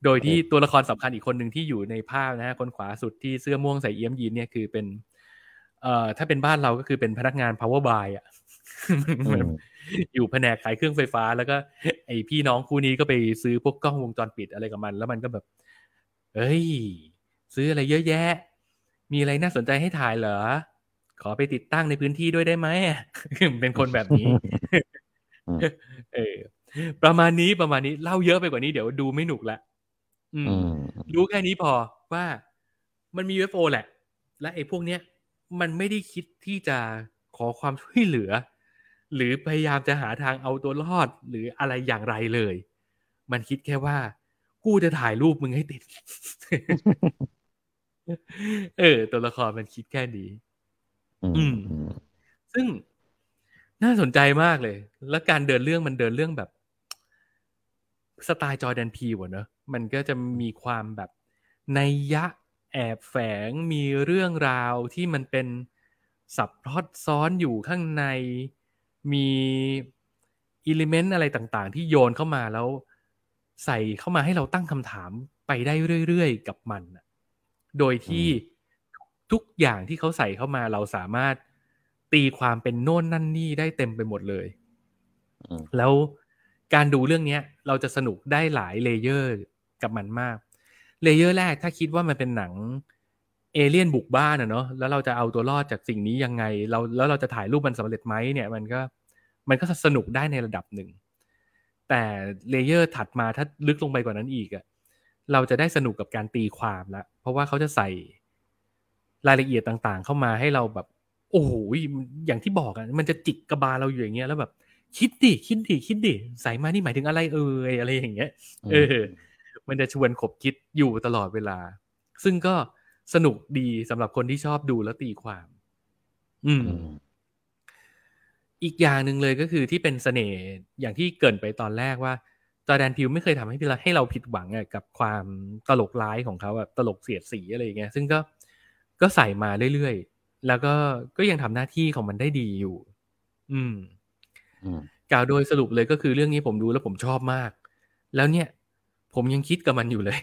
โดยที่ตัวละครสำคัญอีกคนหนึ่งที่อยู่ในภาพนะฮะคนขวาสุดที่เสื้อม่วงใส่เอี้ยมยีนเนี่ยคือเป็น เอ่อ ถ้าเป็นบ้านเราก็คือเป็นพนักงาน power buy อะอืมอยู่แผนกขายเครื่องไฟฟ้า แล้วก็ ไอพี่น้องคู่นี้ก็ไปซื้อพวกกล้องวงจรปิดอะไรกับมัน แล้วมันก็แบบ เอ้ย ซื้ออะไรเยอะแยะ มีอะไรน่าสนใจให้ถ่ายเหรอ ขอไปติดตั้งในพื้นที่ด้วยได้ไหมเป็นคนแบบนี้อืมเออ ประมาณนี้ประมาณนี้เล่าเยอะไปกว่านี้เดี๋ยวดูไม่หนุกละอืมอืมรู้แค่นี้พอว่ามันมี UFO แหละ และไอ้พวกเนี้ยมันไม่ได้คิดที่จะขอความช่วยเหลือ หรือพยายามจะหาทางเอาตัวรอดหรืออะไรอย่างไรเลย มันคิดแค่ว่า กูจะถ่ายรูปมึงให้ติด เออ ตัวละครมันคิดแค่นี้ อืมอืมอืม ซึ่งน่าสนใจมากเลย แล้วการเดินเรื่องมันเดินเรื่องแบบ สไตล์จอร์แดนพีวะเนอะมันก็จะมีความแบบในยยะแอบแฝงมีเรื่องราวที่มันเป็นสับพลอตซ้อนอยู่ข้างในมีอิเลเมนต์อะไรต่างๆ ที่โยนเข้ามาแล้ว ใส่เข้ามาให้เราตั้งคำถามไปได้เรื่อยๆ กับมันน่ะโดยที่ ทุกอย่างที่เขาใส่เข้ามาเราสามารถตีความเป็นโน่นนั่นนี่ได้เต็มไปหมดเลยอืมแล้วการดูเรื่องเนี้ยเราจะสนุกได้หลาย layer กับมันมาก layer แรกถ้าคิดว่ามันเป็นหนังเอเลี่ยนบุกบ้านอะเนาะแล้วเราจะเอาตัวรอดจากสิ่งนี้ยังไง เราแล้วเราจะถ่ายรูปมันสำเร็จไหมเนี่ยมันก็มันก็สนุกได้ในระดับหนึ่ง แต่ layer ถัดมาถ้าลึกลงไปกว่านั้นอีกอะเราจะได้สนุกกับการตีความละเพราะว่าเขาจะใส่ รายละเอียดต่างๆ เข้ามาให้เราแบบ โอ้โหอย่างที่บอกอะมันจะจิกกระบาลเราอยู่อย่างเงี้ยแล้วแบบ คิดดิคิดดิคิดดิใส่มานี่หมายถึงอะไรเอ่ยอะไรอย่างเงี้ยเออ มันจะชวนขบคิดอยู่ตลอดเวลา ซึ่งก็สนุกดีสำหรับคนที่ชอบดูแล้วตีความ อืมอืมอีกอย่างหนึ่งเลยก็คือที่เป็นเสน่ห์อย่างที่เกรินไปตอนแรกว่าจอร์แดนพิวไม่เคยทำให้เราให้เราผิดหวังอะกับความตลกร้ายของเขาแบบตลกเสียดสีอะไรอย่างเงี้ย ซึ่งก็ ก็ใส่มาเรื่อยๆ แล้วก็ก็ยังทำหน้าที่ของมันได้ดีอยู่อืมอืมกล่าวโดยสรุปเลยก็คือเรื่องนี้ผมดูแล้วผมชอบมาก แล้วเนี่ย ผมยังคิดกับมันอยู่เลย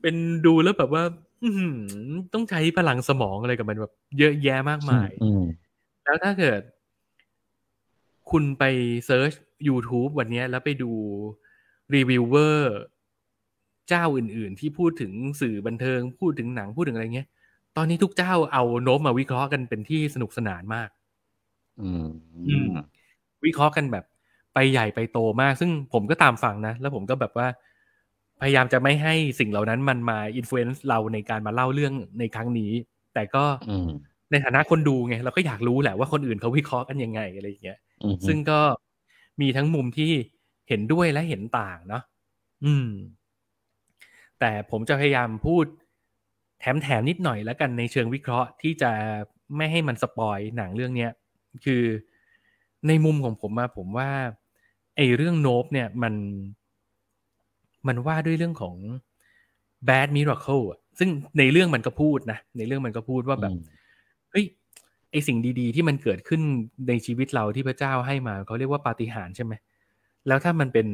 เป็นดูแล้วแบบว่าอื้อหือต้องใช้พลังสมองอะไรกับมันแบบ เยอะแยะมากมายอืมแล้วถ้าเกิด คุณไปเซิร์ช YouTube วันเนี้ยแล้วไปดูรีวิวเวอร์ เจ้าอื่น ๆ ที่พูดถึงสื่อบันเทิง พูดถึงหนังพูดถึงอะไรเงี้ย ตอนนี้ทุกเจ้าเอาโน้มมาวิเคราะห์กันเป็นที่สนุกสนานมาก อืมอืมวิเคราะห์กันแบบไปใหญ่ไปโตมาก ซึ่งผมก็ตามฟังนะ แล้วผมก็แบบว่า พยายามจะไม่ให้สิ่งเหล่านั้นมันมาอิ f ฟ u e n c e เราในการมาเล่าเรื่องในครั้งนี้ แต่ก็อืมในฐานะคนดูไงเราก็อยากรู้แหละว่าคนอื่นเขาวิเคราะห์กันยังไงอะไรอย่างเงี้ยอืมซึ่งก็มีทั้งมุมที่เห็นด้วยและเห็นต่างเนาะอืม แต่ผมจะพยายามพูดแถมแถมนิดหน่อยแล้วกันในเชิงวิเคราะห์ที่จะไม่ให้มันสปอยหนังเรื่องเนี้ยคือในมุมของผมมาผมว่าไอ้เรื่องโนบเนี่ยมันมันว่าด้วยเรื่องของ bad miracle อะซึ่งในเรื่องมันก็พูดนะ ในเรื่องมันก็พูดว่าแบบอืมเฮ้ยไอสิ่งดีๆ ที่มันเกิดขึ้นในชีวิตเราที่พระเจ้าให้มาเขาเรียกว่าปาฏิหาริย์ใช่ไหม แล้วถ้ามันเป็น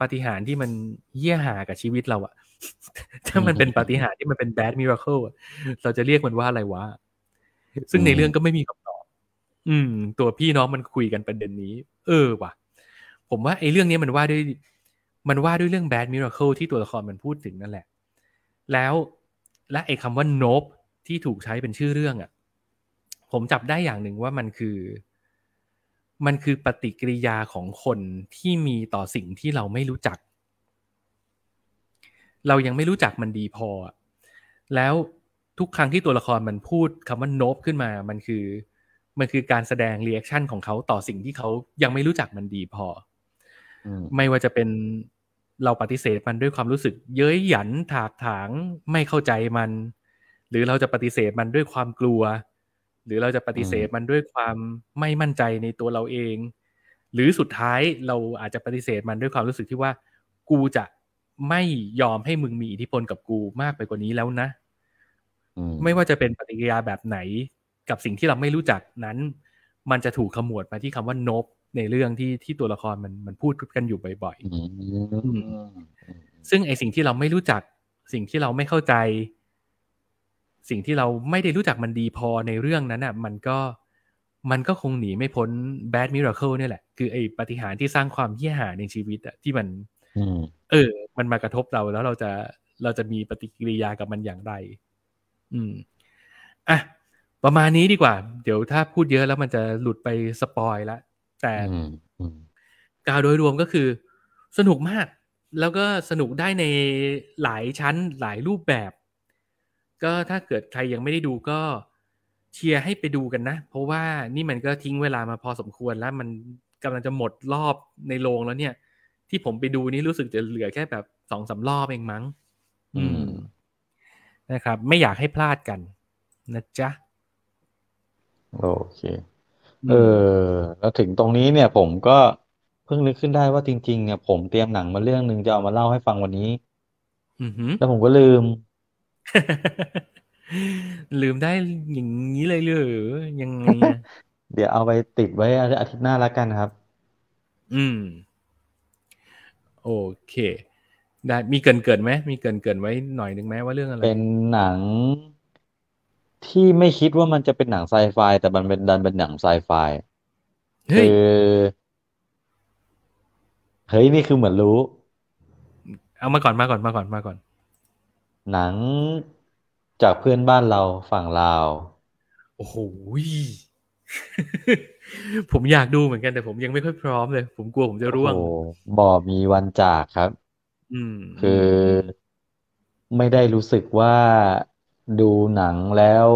ปาฏิหาริย์ที่มันเยี่ยหากับชีวิตเราอะถ้ามันเป็นปาฏิหาริย์ที่มันเป็น bad miracle อะเราจะเรียกมันว่าอะไรวะ ซึ่งในเรื่องก็ไม่มีคำตอบ อืม ตัวพี่น้องมันคุยกันประเด็นนี้ เออว่ะ ผมว่าไอ้เรื่องนี้มันว่าด้วย มันว่าด้วยเรื่อง bad miracle ที่ตัวละครมันพูดถึงนั่นแหละ แล้วและไอ้คำว่า nope ที่ถูกใช้เป็นชื่อเรื่องอะ่ะ ผมจับได้อย่างหนึ่งว่ามันคือ มันคือปฏิกิริยาของคนที่มีต่อสิ่งที่เราไม่รู้จัก เรายังไม่รู้จักมันดีพออะแล้วทุกครั้งที่ตัวละครมันพูดคำว่า nope ขึ้นมามันคือ มันคือการแสดง reaction ของเขาต่อสิ่งที่เขายังไม่รู้จักมันดีพออืมไม่ว่าจะเป็นเราปฏิเสธมันด้วยความรู้สึก เย้ยหยันถากถางไม่เข้าใจมัน หรือเราจะปฏิเสธมันด้วยความกลัว หรือเราจะปฏิเสธมันด้วยความไม่มั่นใจในตัวเราเอง หรือสุดท้ายเราอาจจะปฏิเสธมันด้วยความรู้สึกที่ว่า กูจะไม่ยอมให้มึงมีอิทธิพลกับกูมากไปกว่านี้แล้วนะอืมไม่ว่าจะเป็นปฏิกิริยาแบบไหน กับสิ่งที่เราไม่รู้จักนั้น มันจะถูกขมวดมาที่คำว่านบในเรื่องที่ที่ตัวละครมันมันพูดกันอยู่บ่อยอืมๆซึ่งไอสิ่งที่เราไม่รู้จัก สิ่งที่เราไม่เข้าใจ สิ่งที่เราไม่ได้รู้จักมันดีพอในเรื่องนั้นอะมันก็มันก็คงหนีไม่พ้น bad miracle เนี่ยแหละ คือไอปาฏิหารย์ที่สร้างความเหี้ยหาในชีวิตอะที่มันอืมเออ มันมากระทบเราแล้วเราจะเราจะมีปฏิกิริยากับมันอย่างไร อืมอะประมาณนี้ดีกว่า เดี๋ยวถ้าพูดเยอะแล้วมันจะหลุดไปสปอยแล้วแต่อืมอืมกล่าวโดยรวมก็คือ สนุกมาก แล้วก็สนุกได้ในหลายชั้นหลายรูปแบบ ก็ถ้าเกิดใครยังไม่ได้ดูก็เชียร์ให้ไปดูกันนะ เพราะว่านี่มันก็ทิ้งเวลามาพอสมควรแล้วมันกำลังจะหมดรอบในโรงแล้วเนี่ย ที่ผมไปดูนี่รู้สึกจะเหลือแค่แบบสองสามรอบเองมั้ง อืมนะครับ ไม่อยากให้พลาดกันนะจ๊ะ โอเค เออ แล้วถึงตรงนี้เนี่ย ผมก็เพิ่งนึกขึ้นได้ว่าจริงๆเนี่ยผมเตรียมหนังมาเรื่องหนึ่งจะเอามาเล่าให้ฟังวันนี้อือหือแล้วผมก็ลืม ลืมได้อย่างนี้เลยเหรือยังไงอะเดี๋ยวเอาไปติดไว้อาทิตย์หน้าแล้วกันครับ อืม โอเค ได้มีเกรินเกินไหมมีเกรินเกินไว้หน่อยหนึ่งไหมว่าเรื่องอะไร เป็นหนังที่ไม่คิดว่ามันจะเป็นหนังไซไฟแต่มันเป็นดันเป็นหนังไซไฟเฮ้ยคือเฮ้ยนี่คือเหมือนรู้ เอามาก่อนมาก่อนมาก่อนมาก่อน หนังจากเพื่อนบ้านเราฝั่งลาว โอ้โหผมอยากดูเหมือนกันแต่ผมยังไม่ค่อยพร้อมเลย ผมกลัวผมจะร่วงโอ้โหบ่มีวันจากครับอืมคือไม่ได้รู้สึกว่าดูหนังแล้ว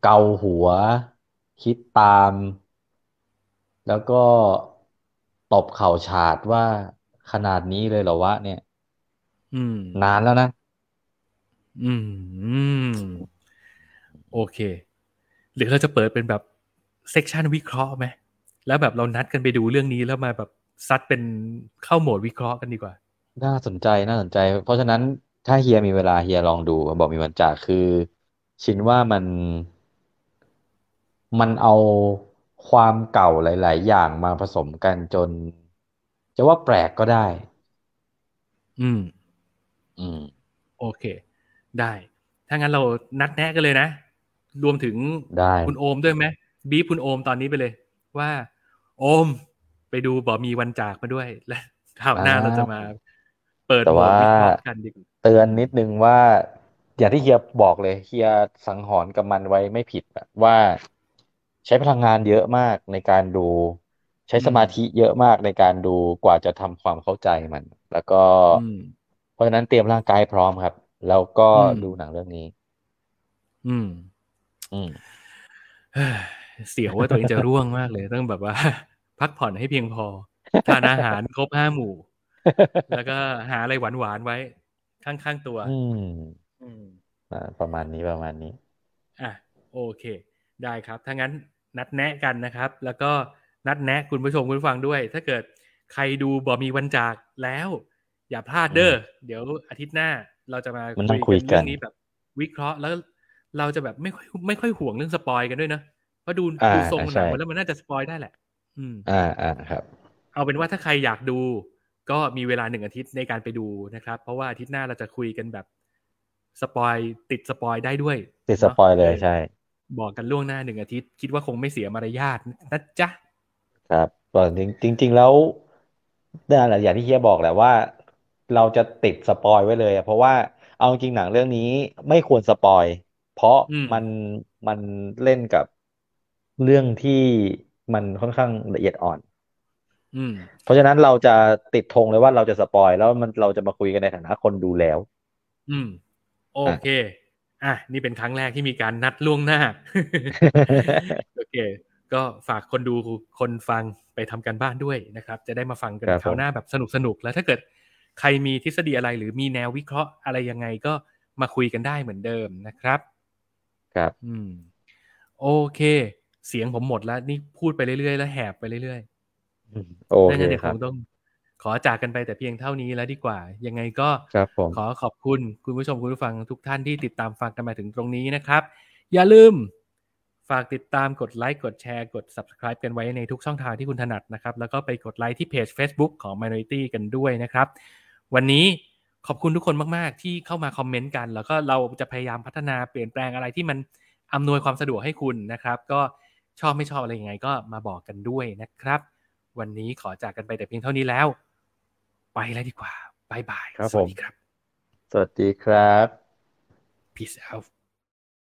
เกาหัว คิดตาม แล้วก็ตบเข่าฉาดว่าขนาดนี้เลยเหรอวะเนี่ย อืม นานแล้วนะอืมอืม โอเค หรือเราจะเปิดเป็นแบบเซกชันวิเคราะห์ไหม แล้วแบบเรานัดกันไปดูเรื่องนี้แล้วมาแบบซัดเป็นเข้าโหมดวิเคราะห์กันดีกว่า น่าสนใจน่าสนใจ เพราะฉะนั้นถ้าเฮียมีเวลาเฮียลองดูบอกมีวันจากคือ ชินว่ามันมันเอาความเก่าหลาย ๆ อย่างมาผสมกันจน จะว่าแปลกก็ได้ อืม อืมโอเค ได้ ถ้างั้นเรานัดแนะกันเลยนะ รวมถึงได้คุณโอมด้วยไหมบีบคุณโอมตอนนี้ไปเลย ว่า โอมไปดูบอมีวันจากมาด้วย และคราวหน้าอ่าเราจะมา เปิดแต่โหมดว่าวิเคราะห์กันดีกว่าเตือนนิดนึงว่า อย่างที่เฮียบอกเลยเฮียสังหรณ์กับมันไว้ไม่ผิดอะว่าใช้พลังงานเยอะมากในการดู ใช้สมาธิเยอะมากในการดูกว่าจะทำความเข้าใจมัน แล้วก็อืมเพ ราะฉะนั้นเตรียมร่างกายให้พร้อมครับ แล้วก็อืมดูหนังเรื่องนี้ อืม อืมเฮ้ยเสียวว่าตัวเองจะร่วงมากเลยต้องแบบว่า พักผ่อนให้เพียงพอทานอาหารครบห้าหมู่ แล้วก็หาอะไรหวานๆไว้ ข้างๆตัว อืมอืมอ่าประมาณนี้ประมาณนี้ อะ โอเค ได้ครับถ้างั้นนัดแนะกันนะครับ แล้วก็นัดแนะคุณผู้ชมคุณผู้ฟังด้วย ถ้าเกิดใครดูบ่มีวันจากแล้ว อย่าพลาดเด้อเดี๋ยวอาทิตย์หน้าเราจะมามันต้องคุยกันเรื่องนี้แบบ วิเคราะห์แล้วเราจะแบบไม่ค่อยไม่ค่อยห่วงเรื่อง spoil กันด้วยนะเพราะดูอ่าดูทรงหนัใช่งมาแล้วมันน่าจะ spoil ได้แหละ อืมอ่าอ่าครับ เอาเป็นว่าถ้าใครอยากดู ก็มีเวลาหนึ่งอาทิตย์ในการไปดูนะครับ เพราะว่าอาทิตย์หน้าเราจะคุยกันแบบspoil ติด spoil ได้ด้วย ติด spoil เลยเนาะใช่ บอกกันล่วงหน้าหนึ่งอาทิตย์ คิดว่าคงไม่เสียมารยาทนะจ๊ะ ครับก็จริงจริง ๆ แล้วนั่นแหละอย่างที่เฮียบอกแหละว่า เราจะติด spoil ไว้เลยอะเพราะว่าเอาจริงหนังเรื่องนี้ไม่ควร spoil เพราะอืมมันมันเล่นกับเรื่องที่มันค่อนข้างละเอียดอ่อนอืมเพราะฉะนั้นเราจะติดธงเลยว่าเราจะสปอยแล้วมันเราจะมาคุยกันในฐานะคนดูแล้ว อืม โอเค อะ นี่เป็นครั้งแรกที่มีการนัดล่วงหน้า โอเค ก็ฝากคนดูคนฟังไปทำการบ้านด้วยนะครับ จะได้มาฟังกันครับคราวหน้าแบบสนุกสนุกๆแล้วถ้าเกิด ใครมีทฤษฎีอะไรหรือมีแนววิเคราะห์อะไรยังไงก็มาคุยกันได้เหมือนเดิมนะครับ ครับ อืม โอเค เสียงผมหมดแล้ว นี่พูดไปเรื่อยๆ แล้วแหบไปเรื่อยโอๆเคดังนั้นเดี๋ยวคครับงต้องขอจากกันไปแต่เพียงเท่านี้แล้วดีกว่า ยังไงก็ครับผมขอขอบคุณคุณผู้ชมคุณผู้ฟังทุกท่านที่ติดตามฟังกันมาถึงตรงนี้นะครับ อย่าลืมฝากติดตามกดไลค์กดแชร์กด subscribe กันไว้ในทุกช่องทางที่คุณถนัดนะครับ แล้วก็ไปกดไลค์ที่เพจ Facebook ของ Minority กันด้วยนะครับ วันนี้ขอบคุณทุกคนมากๆ ที่เข้ามาคอมเมนต์กัน แล้วก็เราจะพยายามพัฒนาเปลี่ยนแปลงอะไรที่มันอำนวยความสะดวกให้คุณนะครับ ก็ชอบไม่ชอบอะไรยังไงก็มาบอกกันด้วยนะครับ วันนี้ขอจากกันไปแต่เพียงเท่านี้แล้ว ไปแล้วดีกว่าบายบายครับสวัสผมดีครับ สวัสดีครับ peace out